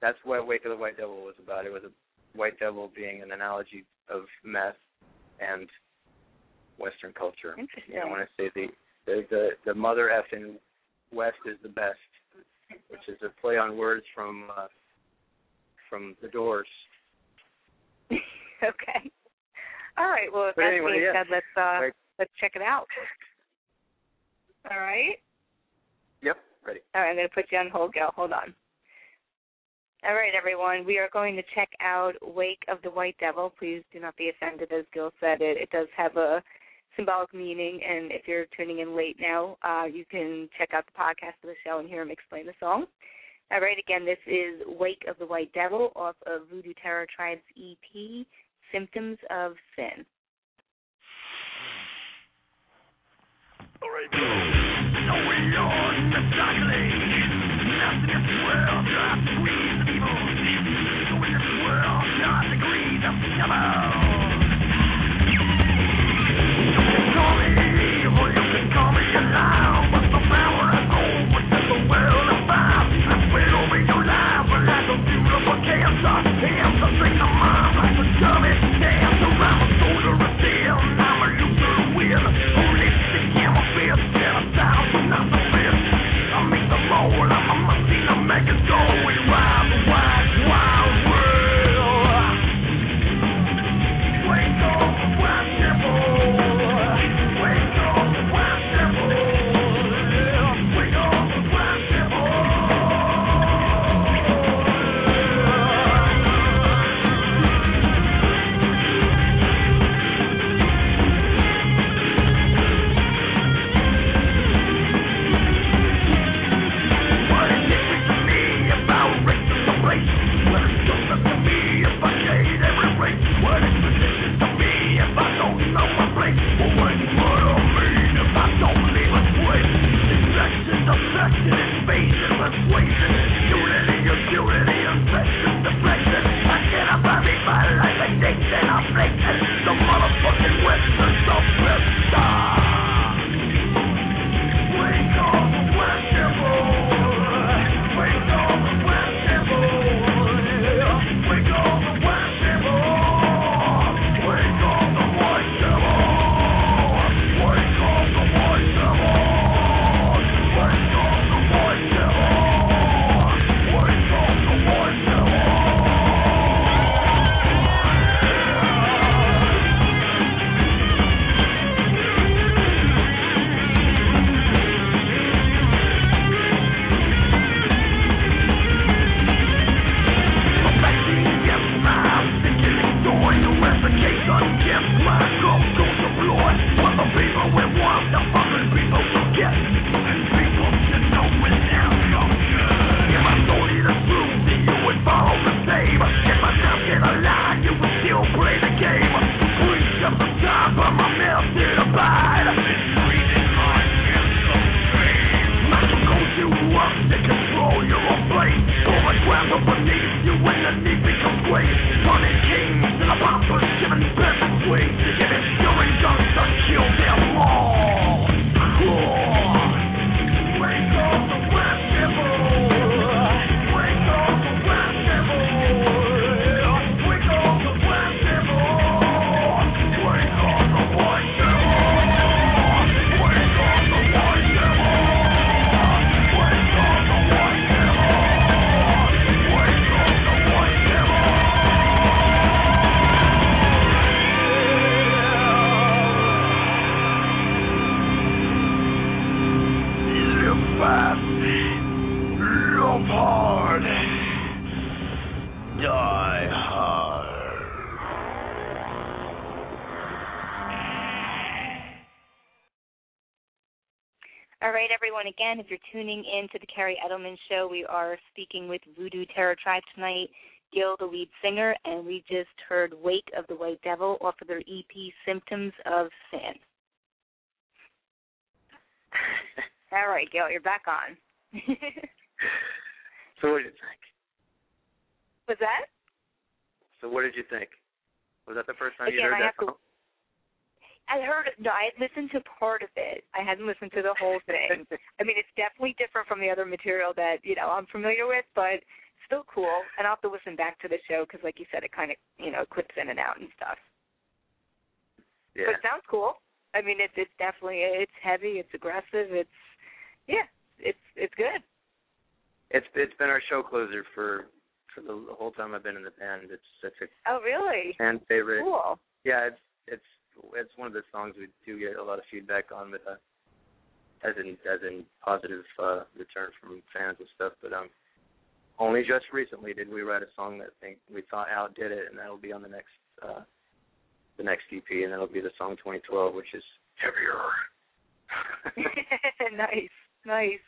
That's what Wake of the White Devil was about. It was a white devil being an analogy of meth and Western culture. Interesting. You know, when I say the the the, the mother effing West is the best, which is a play on words from uh, from the Doors. okay. All right. Well, if But that's anyway, being yeah. said, let's uh Right. let's check it out. All right. Yep, ready. All right. I'm going to put you on hold, Gail. Hold on. All right, everyone. We are going to check out Wake of the White Devil. Please do not be offended, as Gil said. It it does have a symbolic meaning, and if you're tuning in late now, uh, you can check out the podcast of the show and hear him explain the song. All right, again, this is Wake of the White Devil off of Voodoo Terror Tribe's EP, Symptoms of Sin. Wild, wild world. Again, if you're tuning in to the Kerri Edelman Show, we are speaking with Voodoo Terror Tribe tonight. Gil, the lead singer, and we just heard "Wake of the White Devil" off of their EP "Symptoms of Sin." All right, Gil, you're back on. so what did you think? Was that? So what did you think? Was that the first time Again, you heard I that have to- song? I heard no, I had listened to part of it. I hadn't listened to the whole thing. I mean, it's definitely different from the other material that you know I'm familiar with, but still cool. And I'll have to listen back to the show because, like you said, it kind of you know clips in and out and stuff. yeah. But it sounds cool. I mean, it's it's definitely it's heavy, it's aggressive, it's yeah, it's it's good. It's it's been our show closer for for the, the whole time I've been in the band. It's such a Oh, really? fan favorite. Cool. Yeah, it's it's it's one of the songs we do get a lot of feedback on, but uh, as in as in positive uh, return from fans and stuff. But um, only just recently did we write a song that think we thought outdid it, and that'll be on the next uh, the next EP, and that'll be the song 2012, which is heavier. nice, nice.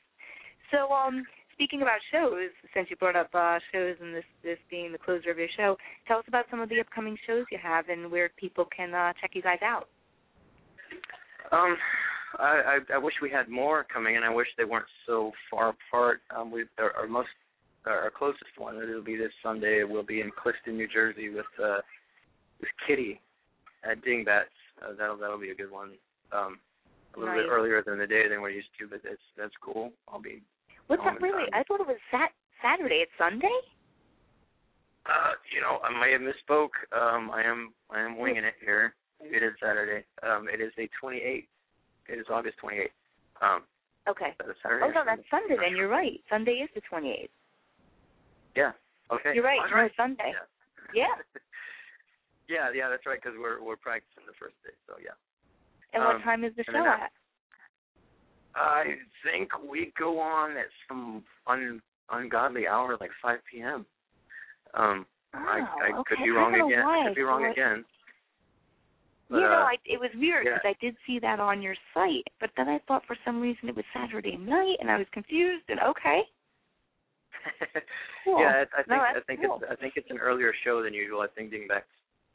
So, um, speaking about shows, since you brought up uh, shows and this this being the closer of your show, tell us about some of the upcoming shows you have and where people can uh, check you guys out. Um, I, I I wish we had more coming, and I wish they weren't so far apart. Um, we our, our most our closest one it'll be this Sunday. We'll be in Clifton, New Jersey, with uh with Kittie at Dingbatz. Uh, that'll that'll be a good one. Um, a little Nice. bit earlier than the day than we're used to, but that's that's cool. I'll be. What's home that really? time. I thought it was sat Saturday. It's Sunday. Uh, you know, I may have misspoke. Um, I am I am winging it here. It is Saturday. Um, it is a 28th. It is August 28th. Um, Okay. is that a Saturday? Oh no, that's Sunday? Then you're right. Sunday is the 28th. Yeah. Okay. You're right. No, Sunday. Yeah. Yeah. yeah, yeah, that's right. Because we're we're practicing the first day. So yeah. And what Um, time is the show at? I think we go on at some un, ungodly hour, like 5 p.m. Um, Oh, I I okay. could be wrong again. why I could be wrong again. But, you know, uh, I, it was weird yeah. because I did see that on your site, but then I thought for some reason it was Saturday night, and I was confused. And okay, cool. Yeah, I, I think No, I think cool. it's I think it's an earlier show than usual. I think Dingbatz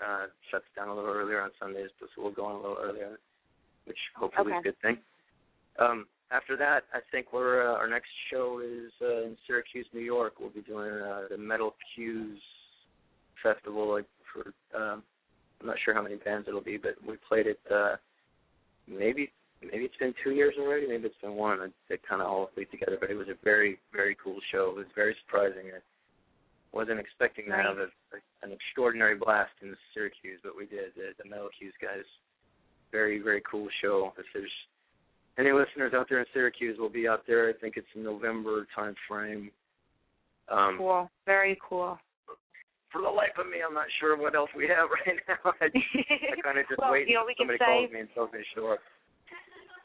uh shuts down a little earlier on Sundays, so we'll go on a little earlier, which hopefully is a good thing. Um, after that, I think we're uh, our next show is uh, in Syracuse, New York. We'll be doing uh, the Metal Cues festival. Like for um, I'm not sure how many bands it'll be, but we played it. Uh, maybe maybe it's been two years already. Maybe it's been one. It, it kind of all played together, but it was a very very cool show. It was very surprising. I wasn't expecting to have a, a, an extraordinary blast in Syracuse, but we did. The, the Metal Cues guys, very very cool show. If there's any listeners out there in Syracuse, we'll be out there. I think it's November time frame. Um, cool, very cool. For the life of me, I'm not sure what else we have right now. I, I kind of just well, wait you know, we can somebody say calls me and tells me sure.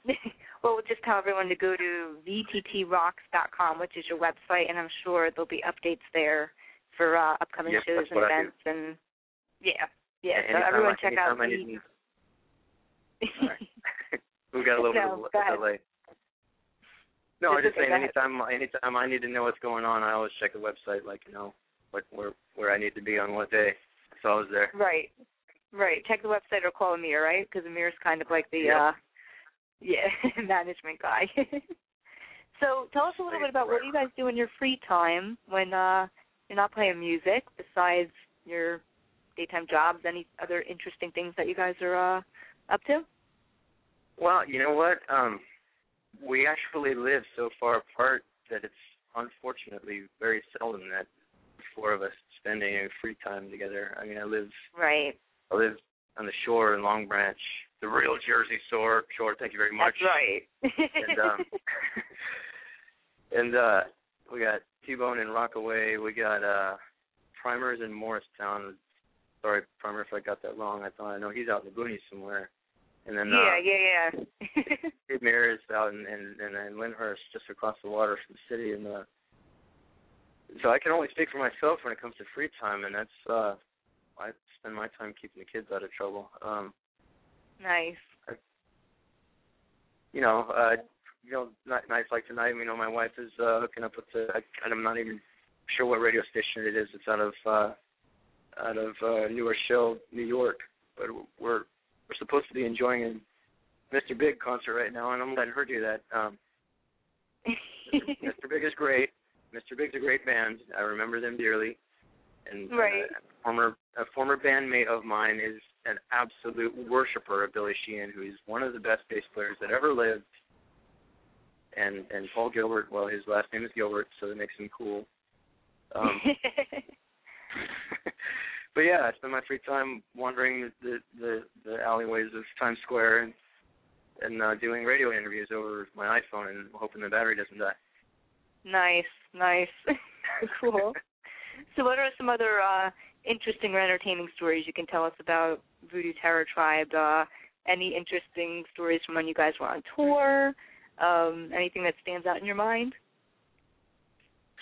well, we'll just tell everyone to go to vttrocks.com, which is your website, and I'm sure there'll be updates there for uh, upcoming Yes, shows and what I do. events. And yeah, yeah. So Anytime everyone I, check out. anytime I need, Sorry. We've got a little No, bit of go a ahead. delay. No, I'm just okay, saying anytime anytime I need to know what's going on, I always check the website, like you know what where where I need to be on what day. So I was there. Right, right. Check the website or call Emir, right? Because Emir's kind of like the Yep. uh, yeah management guy. so tell us a little bit about what do you guys do in your free time when uh you're not playing music besides your daytime jobs. Any other interesting things that you guys are uh up to? Well, you know what? Um, we actually live so far apart that it's unfortunately very seldom that the four of us spend any free time together. I mean, I live Right. I live on the shore in Long Branch, the real Jersey shore. Shore. Thank you very much. That's right. and um and uh we got T Bone in Rockaway, we got uh Primers in Morristown. Sorry, Primer, if I got that wrong. I thought I know he's out in the boonies somewhere. And then yeah, uh yeah, yeah. Emir is out in in, in, in Lyndhurst, just across the water from the city and uh so I can only speak for myself when it comes to free time and that's uh I spend my time keeping the kids out of trouble. Um nice. you know, uh you know ni- nights like tonight, you know, my wife is uh, hooking up with the. I, I'm not even sure what radio station it is. It's out of uh, out of uh, New Rochelle, New York. But we're we're supposed to be enjoying a Mr. Big concert right now, and I'm letting her do that. Um, Mr. Big is great. Mr. Big's a great band. I remember them dearly. And Right. uh, a former a former bandmate of mine is an absolute worshiper of Billy Sheehan, who is one of the best bass players that ever lived. And and Paul Gilbert, well, his last name is Gilbert, so that makes him cool. Um, but yeah, I spend my free time wandering the the, the alleyways of Times Square and and uh, doing radio interviews over my iPhone and hoping the battery doesn't die. nice, nice, cool. So, what are some other uh, interesting or entertaining stories you can tell us about Voodoo Terror Tribe? Uh, any interesting stories from when you guys were on tour? Um, anything that stands out in your mind?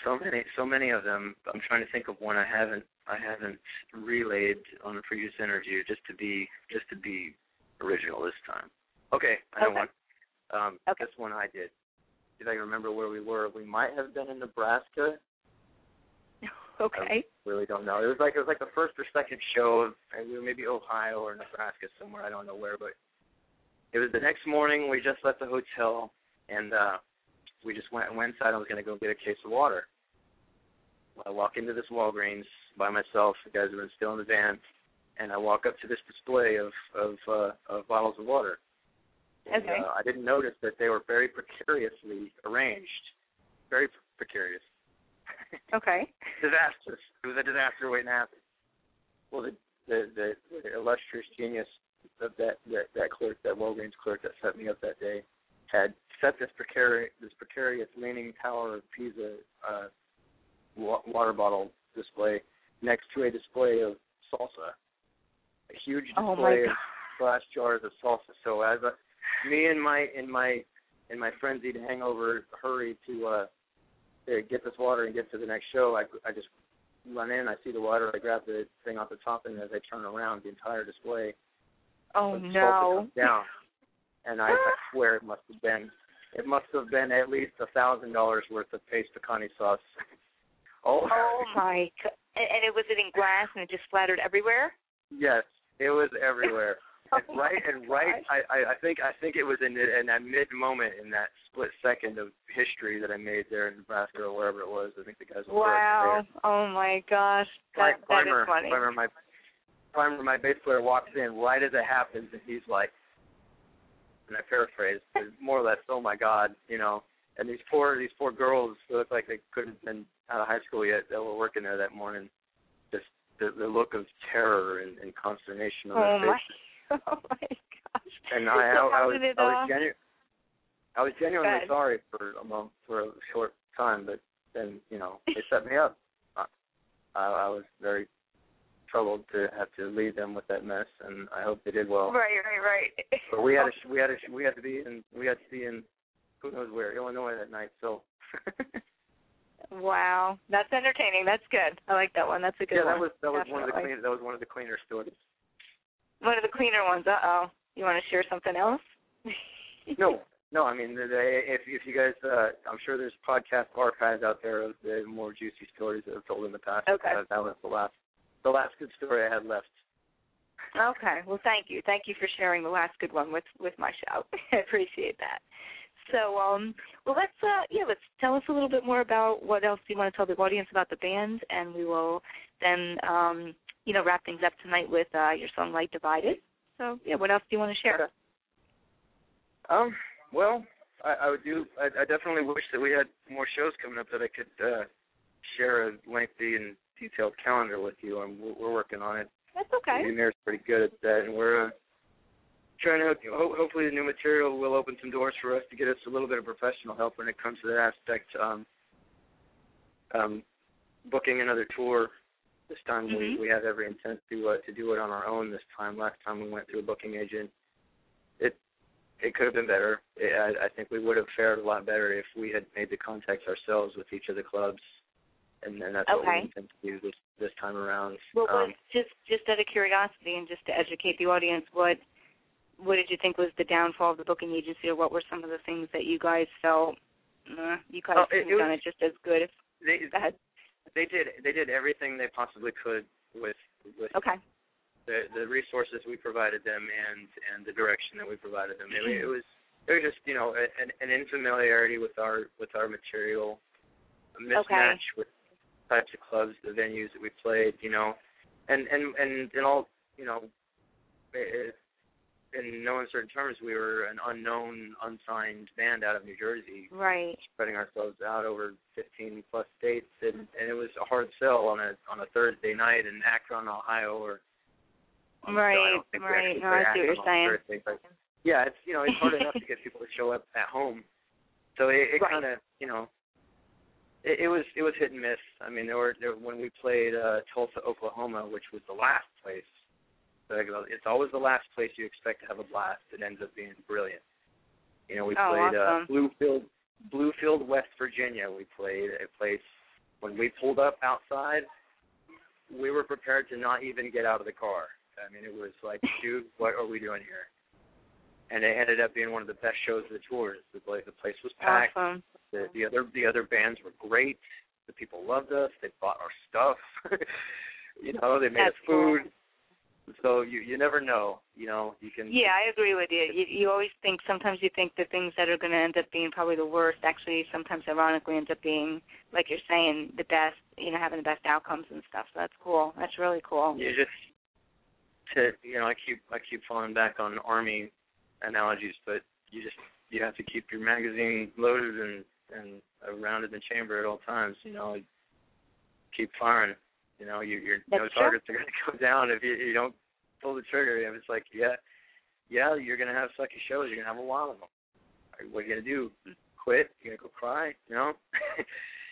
So many, so many of them. I'm trying to think of one I haven't, I haven't relayed on a previous interview, just to be, just to be original this time. Okay, I know Okay. one. Um, Okay. This one I did. Did I remember where we were? We might have been in Nebraska. okay. Really don't know. It was like it was like the first or second show of maybe maybe Ohio or Nebraska somewhere. I don't know where, but it was the next morning. We just left the hotel and uh we just went went inside. I was going to go get a case of water. I walk into this Walgreens by myself. The guys have been still in the van, and I walk up to this display of of uh, of bottles of water. And, Okay. uh, I didn't notice that they were very precariously arranged. Very precarious Okay. disastrous. It was a disaster waiting to happen. Well, the the, the, the illustrious genius of that, that that clerk, that Walgreens clerk that set me up that day, had set this precarious this precarious leaning tower of Pisa uh, water bottle display next to a display of salsa, a huge display Oh of glass jars of salsa. So as a, me and my in my in my frenzied hangover hurry to uh to get this water and get to the next show, I I just run in, I see the water, I grab the thing off the top, and as I turn around, the entire display Oh no. down, and I, I swear it must have been it must have been at least a thousand dollars worth of Pace picante sauce. Oh, Oh my. And, and it was it in glass and it just splattered everywhere? yes, it was everywhere. Oh and right and right. I, I think I think it was in in that mid moment in that split second of history that I made there in Nebraska or wherever it was. I think the guys Wow. Oh my gosh. That, that Primer, is funny. Primer, my Primer, my bass player walks in right as it happens, and he's like, and I paraphrase, more or less, "Oh my God," you know. And these poor these poor girls who looked like they couldn't have been out of high school yet that were working there that morning. Just the the look of terror and, and consternation on Oh their my faces. oh my gosh. And I, I, I was I uh, was genu- I was genuinely Good. sorry for a moment, for a short time, but then you know they set me up. I, I was very troubled to have to leave them with that mess, and I hope they did well. Right, right, right. But we had to we had to we had to be in we had to be in who knows where Illinois that night. So Wow. That's entertaining. That's good. I like that one. That's a good yeah, one. that was that was one of the Definitely. clean that was one of the cleaner stories. One of the cleaner ones. Uh oh. You want to share something else? No, no. I mean, if if you guys, uh, I'm sure there's podcast archives out there of the more juicy stories that I've told in the past. Okay. Uh, that was the last, the last good story I had left. Okay. Well, thank you. Thank you for sharing the last good one with with my show. I appreciate that. So, um, well, let's uh, yeah, let's tell us a little bit more about what else you want to tell the audience about the band, and we will then, um, you know, wrap things up tonight with uh, your song "Light Divided." So, yeah, what else do you want to share? Um. Well, I, I would do. I, I definitely wish that we had more shows coming up that I could uh, share a lengthy and detailed calendar with you. Um, we're, we're working on it. That's okay. Luminaire's pretty good at that, and we're uh, trying to. Ho- hopefully, the new material will open some doors for us to get us a little bit of professional help when it comes to that aspect. Um, um, booking another tour. This time Mhm. we we have every intent to uh, to do it on our own. This time, last time we went through a booking agent. It it could have been better. It, I, I think we would have fared a lot better if we had made the contacts ourselves with each of the clubs, and, and that's what we intend to do this this time around. Well, um, just just out of curiosity and just to educate the audience, what what did you think was the downfall of the booking agency, or what were some of the things that you guys felt uh, you guys Oh, could it- have done it just as good? If, They they did they did everything they possibly could with with Okay. the the resources we provided them and and the direction that we provided them. It, it was it was just you know an, an infamiliarity with our with our material, a mismatch with types of clubs, the venues that we played, you know, and and and in all you know, it, in no uncertain terms, we were an unknown, unsigned band out of New Jersey, Right. spreading ourselves out over 15 plus states, and, and it was a hard sell on a on a Thursday night in Akron, Ohio, or I Right, don't right. No, I see what you're saying. Thursday, but yeah, it's you know it's hard enough to get people to show up at home, so it, it Right. kind of you know. It, it was it was hit and miss. I mean, there were there, when we played uh, Tulsa, Oklahoma, which was the last place. It's always the last place you expect to have a blast. It ends up being brilliant. You know, we Oh, played awesome. uh, Bluefield, Bluefield, West Virginia. We played a place when we pulled up outside. We were prepared to not even get out of the car. I mean, it was like, dude, what are we doing here? And it ended up being one of the best shows of the tour. The place, the place was packed. Awesome. The, the other the other bands were great. The people loved us. They bought our stuff. you know, they made That's us food. So you you never know. You know, you can. Yeah, I agree with you. You you always think sometimes you think the things that are going to end up being probably the worst actually sometimes ironically ends up being like you're saying the best. You know, having the best outcomes and stuff. So that's cool. That's really cool. You just to you know I keep I keep falling back on army analogies, but you just you have to keep your magazine loaded and and around in the chamber at all times. You know, keep firing. You know, you, your That's no true. targets are going to go down if you, you don't pull the trigger. And it's like, yeah, yeah, you're going to have sucky shows. You're going to have a lot of them. What are you going to do? Quit? You're going to go cry? You know?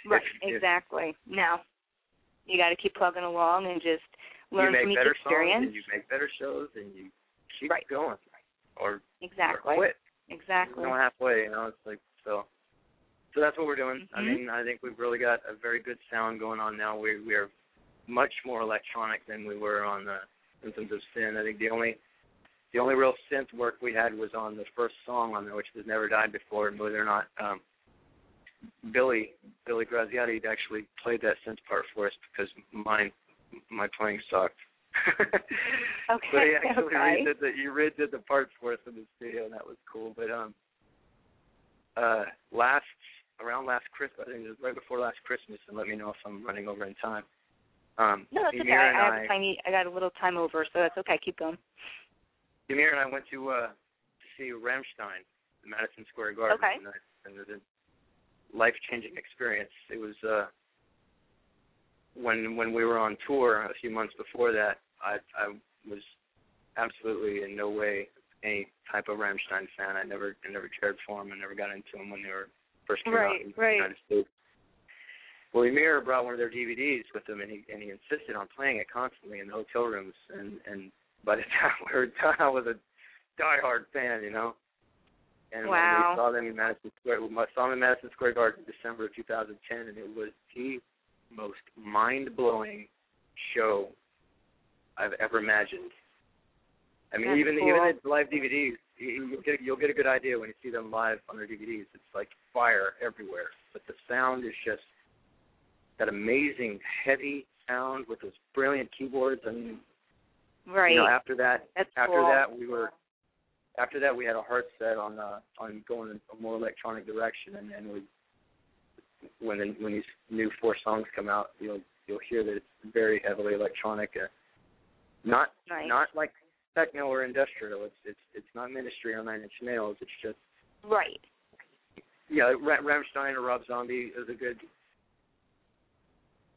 Right. If- if Exactly. No. You got to keep plugging along and just learn from each better experience. songs and you make better shows and you keep Right. going, or, exactly. or quit. Exactly. No halfway. You know, it's like so. So that's what we're doing. I Mhm. mean, I think we've really got a very good sound going on now. We we are much more electronic than we were on the Symptoms of Sin. I think the only the only real synth work we had was on the first song on there, which has never died before. And believe it or not, um, Billy Billy Graziadei actually played that synth part for us because mine my playing sucked. Okay, So he actually okay. redid the he redid the parts for us in the studio, and that was cool. But um, uh, last around last Christmas, I think it was right before last Christmas, and let me know if I'm running over in time. Um, No, that's okay. I, I have I, a tiny. I got a little time over, so that's okay. Keep going. Emir and I went to uh to see Rammstein in Madison Square Garden, Okay. and, and it was a life changing experience. It was uh when when we were on tour a few months before that, I I was absolutely in no way any type of Rammstein fan. I never I never cared for them. I never got into them when they were first came Right, out in right. the United States. Well, Emir brought one of their DVDs with him, and he and he insisted on playing it constantly in the hotel rooms. And and by the time we were done, I was a diehard fan, you know. And Wow. when we saw them in Madison Square, we saw them in Madison Square Garden in December of 2010, and it was the most mind-blowing show I've ever imagined. I mean, That's even cool. even at live DVDs, you- you'll get you'll get a good idea when you see them live on their DVDs. It's like fire everywhere, but the sound is just that amazing heavy sound with those brilliant keyboards. I mean, Right. you know, after that, that's after cool. that we were after that we had a heart set on uh on going in a more electronic direction and then we when the, when these new four songs come out you'll you'll hear that it's very heavily electronic uh, not Nice. not like techno or industrial it's it's it's not ministry or nine inch nails it's just Right. yeah Ra- Rammstein or Rob Zombie is a good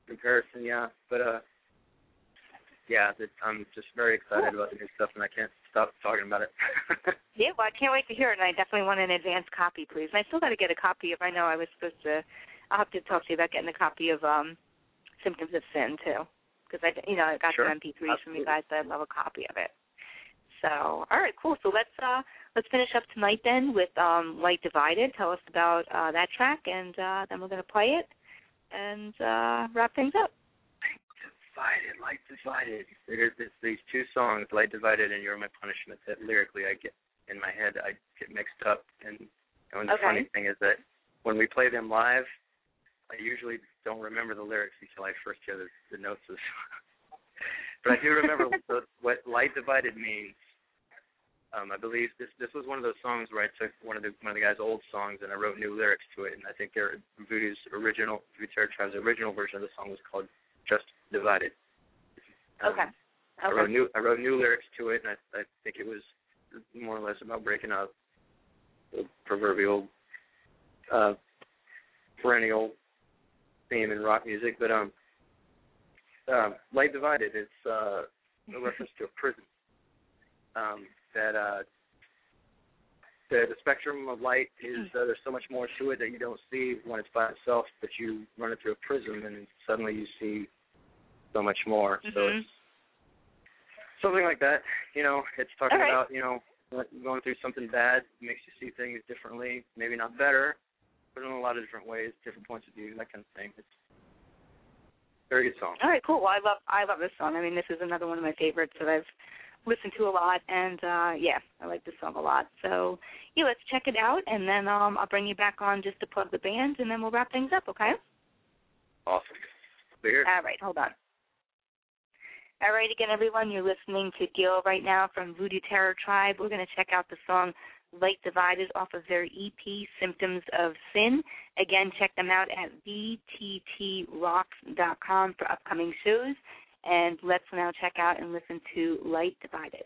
comparison yeah but uh yeah that I'm just very excited about the new stuff and I can't stop talking about it Yeah, well, I can't wait to hear it, and I definitely want an advance copy, please. And I still got to get a copy of. I know I was supposed to. I'll have to talk to you about getting a copy of um Symptoms of Sin too, because I, you know, I got Sure. some MP3s from you guys, but I'd love a copy of it. So, all right, cool. So let's uh let's finish up tonight then with um Light Divided. Tell us about uh that track, and uh then we're gonna play it and uh wrap things up. Light divided, light divided. There's, there's these two songs, light divided and you're my punishment. That lyrically, I get in my head, I get mixed up. And, and the Okay. funny thing is that when we play them live, I usually don't remember the lyrics until I first hear the, the notes of the song. but I do remember the, what light divided means. Um, I believe this this was one of those songs where I took one of the one of the guy's old songs and I wrote new lyrics to it, and I think their Voodoo's original Voodoo Terror Tribe's original version of the song was called Just Divided. Um, Okay. I wrote new I wrote new lyrics to it, and I I think it was more or less about breaking up the proverbial uh, perennial theme in rock music. But um, um, Light Divided is uh, a reference to a prism. Um, that uh, the, the spectrum of light is uh, there's so much more to it that you don't see when it's by itself, but you run it through a prism and suddenly you see so much more. So Mhm. it's something like that. You know, it's talking right. about you know going through something bad makes you see things differently, maybe not better, but in a lot of different ways, different points of view, that kind of thing. It's very good song. All right, cool. Well, I love I love this song. I mean, this is another one of my favorites that I've listened to a lot, and uh yeah, I like this song a lot. So yeah, let's check it out, and then um I'll bring you back on just to plug the band, and then we'll wrap things up. Okay? Awesome. Here. All right, hold on. All right, again, everyone, you're listening to Gil right now from Voodoo Terror Tribe. We're going to check out the song Light Divided off of their EP, Symptoms of Sin. Again, check them out at vttrocks.com for upcoming shows. And let's now check out and listen to Light Divided.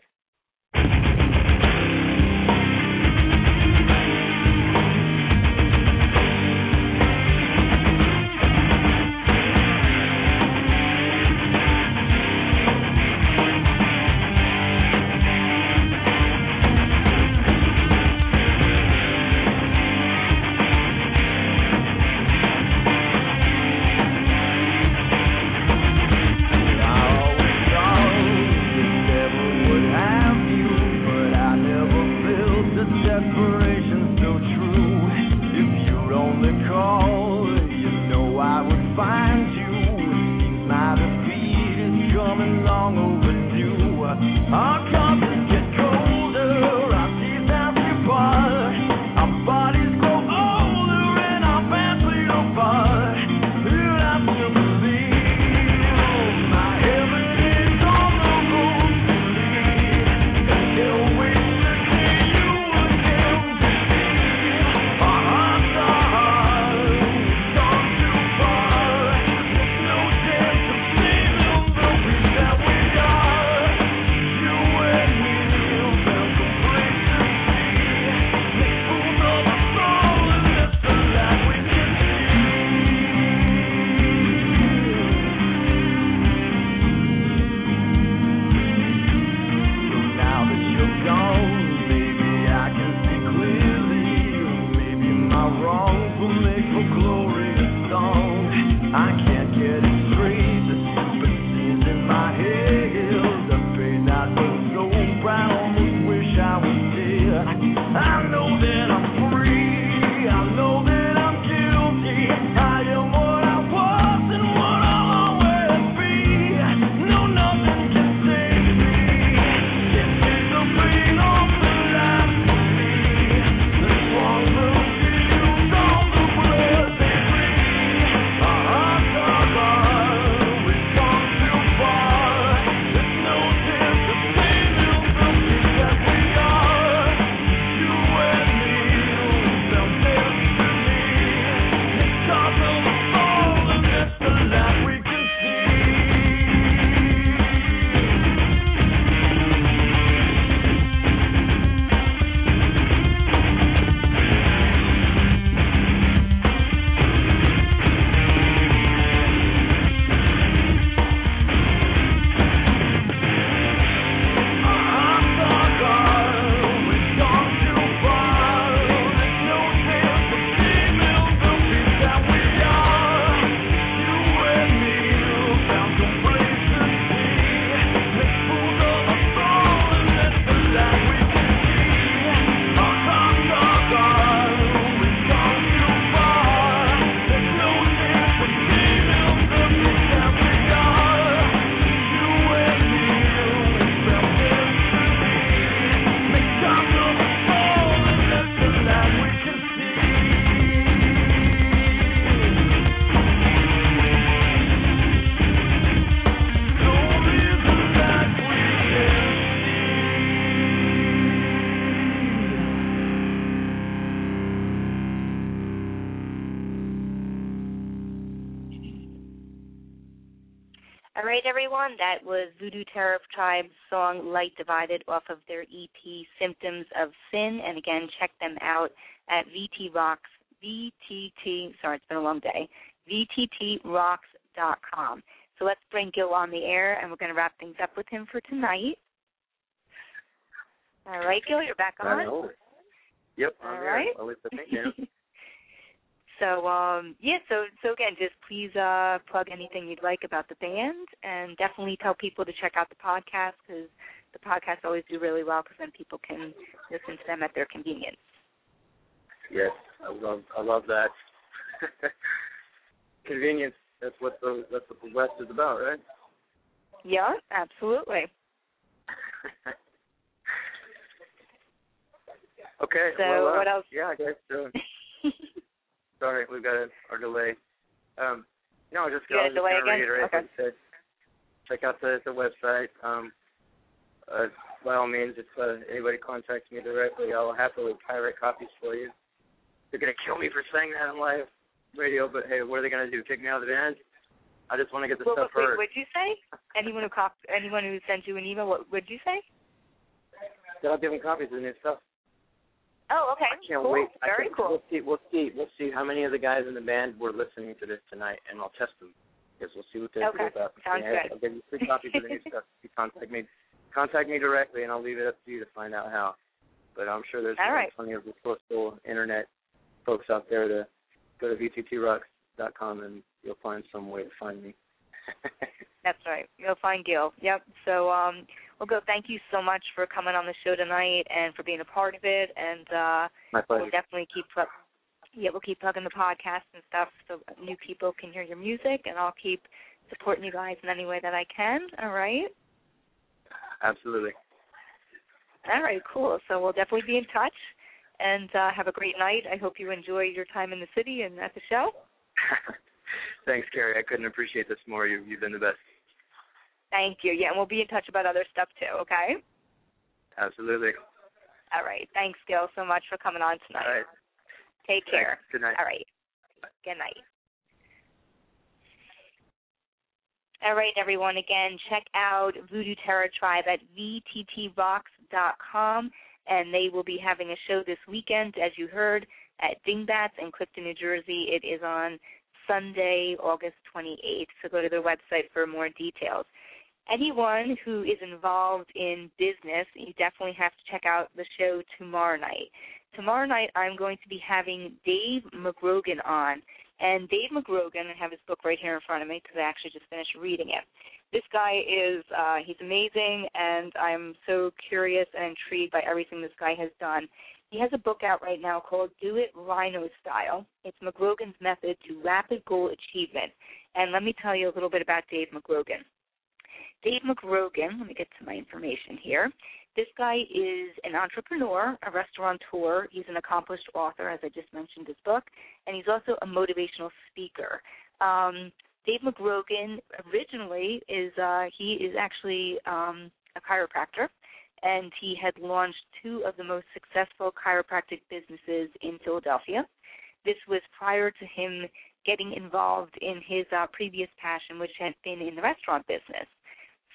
Tribe's song "Light Divided" off of their EP "Symptoms of Sin." And again, check them out at VT Rocks. VTT. Sorry, it's been a long day. VTTRocks.com. So let's bring Gil on the air, and we're going to wrap things up with him for tonight. All right, Gil, you're back on. Yep. I'm All here. right. At least I think, yeah. So um yeah, so so again, just please uh plug anything you'd like about the band, and definitely tell people to check out the podcast because the podcasts always do really well because then people can listen to them at their convenience. Yes, I love I love that. Convenience. That's what the that's what the West is about, right? Yeah, absolutely. okay. So well, uh, what else? Yeah, I guess. Uh, sorry, we've got a, our delay. Um, no, got I just delay gonna reiterate Okay. what you said. Check out the the website. Um, uh, by all means, if uh, anybody contacts me directly, I'll happily pirate copies for you. They're gonna kill me for saying that on live radio, but hey, what are they gonna do? Kick me out of the band? I just want to get the Well, stuff wait, heard. what'd you say? Anyone who cop- anyone who sent you an email, what would you say? That I'll give them copies of the new stuff. Oh, okay. I can't cool. wait. I Very can't- cool. We'll see. We'll see. We'll see how many of the guys in the band were listening to this tonight, and I'll test them because we'll see what they Okay. about. it. Sounds Yeah, good. I'll give you free copies of the new stuff. You contact me, contact me directly, and I'll leave it up to you to find out how. But I'm sure there's right. plenty of resourceful internet folks out there to go to vttrocks.com and you'll find some way to find me. That's right. You'll find Gil. Yep. So, um, well, Go, thank you so much for coming on the show tonight and for being a part of it. And uh, My pleasure. we'll definitely keep up. Yeah, we'll keep plugging the podcast and stuff so new people can hear your music, and I'll keep supporting you guys in any way that I can. All right. Absolutely. All right. Cool. So we'll definitely be in touch. And uh, have a great night. I hope you enjoy your time in the city and at the show. Thanks, Kerri. I couldn't appreciate this more. You, you've been the best. Thank you. Yeah, and we'll be in touch about other stuff too. Okay. Absolutely. All right. Thanks, Gil, so much for coming on tonight. All right. Take care. Thanks. Good night. All right. Good night. All right, everyone. Again, check out Voodoo Terror Tribe at vttrocks.com, and they will be having a show this weekend, as you heard, at Dingbatz in Clifton, New Jersey. It is on Sunday, August 28th. So go to their website for more details. Anyone who is involved in business, you definitely have to check out the show tomorrow night. Tomorrow night, I'm going to be having Dave Magrogan on. And Dave Magrogan, I have his book right here in front of me because I actually just finished reading it. This guy is, uh, he's amazing, and I'm so curious and intrigued by everything this guy has done. He has a book out right now called Do It Rhino Style. It's Magrogan's method to rapid goal achievement. And let me tell you a little bit about Dave Magrogan. Dave Magrogan, let me get to my information here. This guy is an entrepreneur, a restaurateur. He's an accomplished author, as I just mentioned his book, and he's also a motivational speaker. Um, Dave Magrogan originally is uh, he is actually um, a chiropractor, and he had launched two of the most successful chiropractic businesses in Philadelphia. This was prior to him getting involved in his uh, previous passion, which had been in the restaurant business.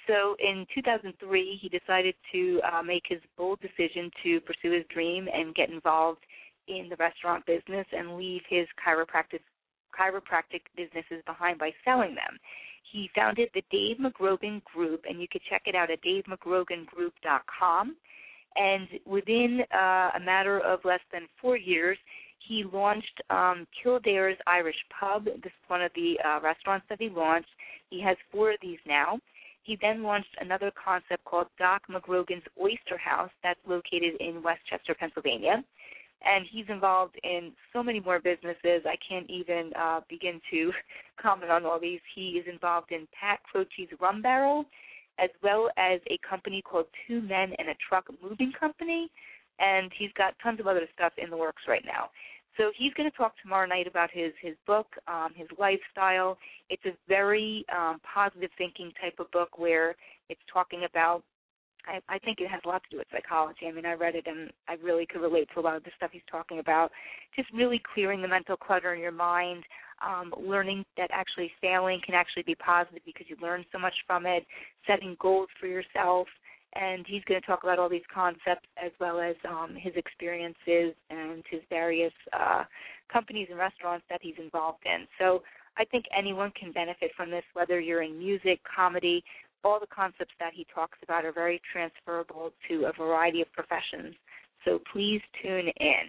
So in 2003, he decided to uh, make his bold decision to pursue his dream and get involved in the restaurant business and leave his chiropractic chiropractic businesses behind by selling them. He founded the Dave Magrogan Group, and you can check it out at davemagrogangroup.com. And within uh, a matter of less than four years, he launched um, Kildare's Irish Pub. This is one of the uh, restaurants that he launched. He has four of these now. He then launched another concept called Doc Magrogan's Oyster House that's located in West Chester, Pennsylvania. And he's involved in so many more businesses. I can't even uh, begin to comment on all these. He is involved in Pat Croce's Rum Barrel, as well as a company called Two Men and a Truck Moving Company. And he's got tons of other stuff in the works right now. So he's going to talk tomorrow night about his his book, um, his lifestyle. It's a very um, positive thinking type of book where it's talking about. I, I think it has a lot to do with psychology. I mean, I read it and I really could relate to a lot of the stuff he's talking about. Just really clearing the mental clutter in your mind, um, learning that actually failing can actually be positive because you learn so much from it, setting goals for yourself. And he's going to talk about all these concepts as well as um, his experiences and his various uh, companies and restaurants that he's involved in. So I think anyone can benefit from this, whether you're in music, comedy, all the concepts that he talks about are very transferable to a variety of professions. So please tune in.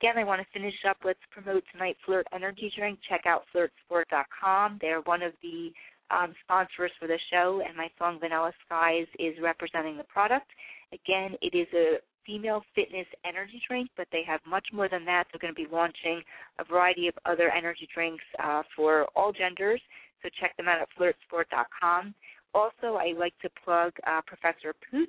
Again, I want to finish up. Let's promote tonight Flirt Energy Drink. Check out flirtsport.com. They're one of the um, sponsors for the show, and my song Vanilla Skies is representing the product. Again, it is a female fitness energy drink, but they have much more than that. They're going to be launching a variety of other energy drinks uh, for all genders, so check them out at flirtsport.com. Also, I like to plug uh, Professor Pooch,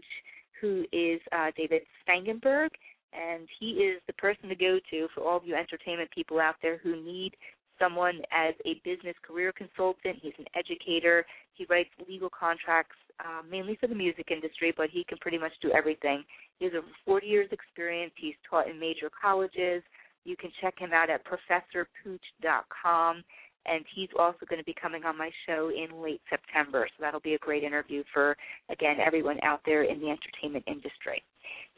who is uh, David Spangenberg, and he is the person to go to for all of you entertainment people out there who need someone as a business career consultant. He's an educator. He writes legal contracts uh, mainly for the music industry, but he can pretty much do everything. He has over 40 years experience. He's taught in major colleges. You can check him out at professorpooch.com and he's also going to be coming on my show in late September. So that'll be a great interview for, again, everyone out there in the entertainment industry.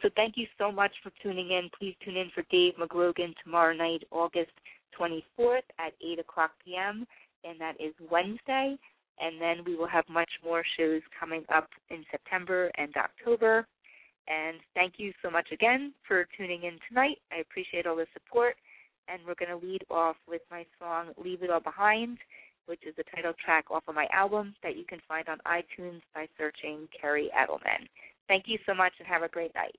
So thank you so much for tuning in. Please tune in for Dave Magrogan tomorrow night, August 24th at 8 o'clock p.m., and that is Wednesday. And then we will have much more shows coming up in September and October. And thank you so much again for tuning in tonight. I appreciate all the support and we're going to lead off with my song Leave It All Behind, which is the title track off of my album that you can find on iTunes by searching Kerri Edelman. Thank you so much and have a great night.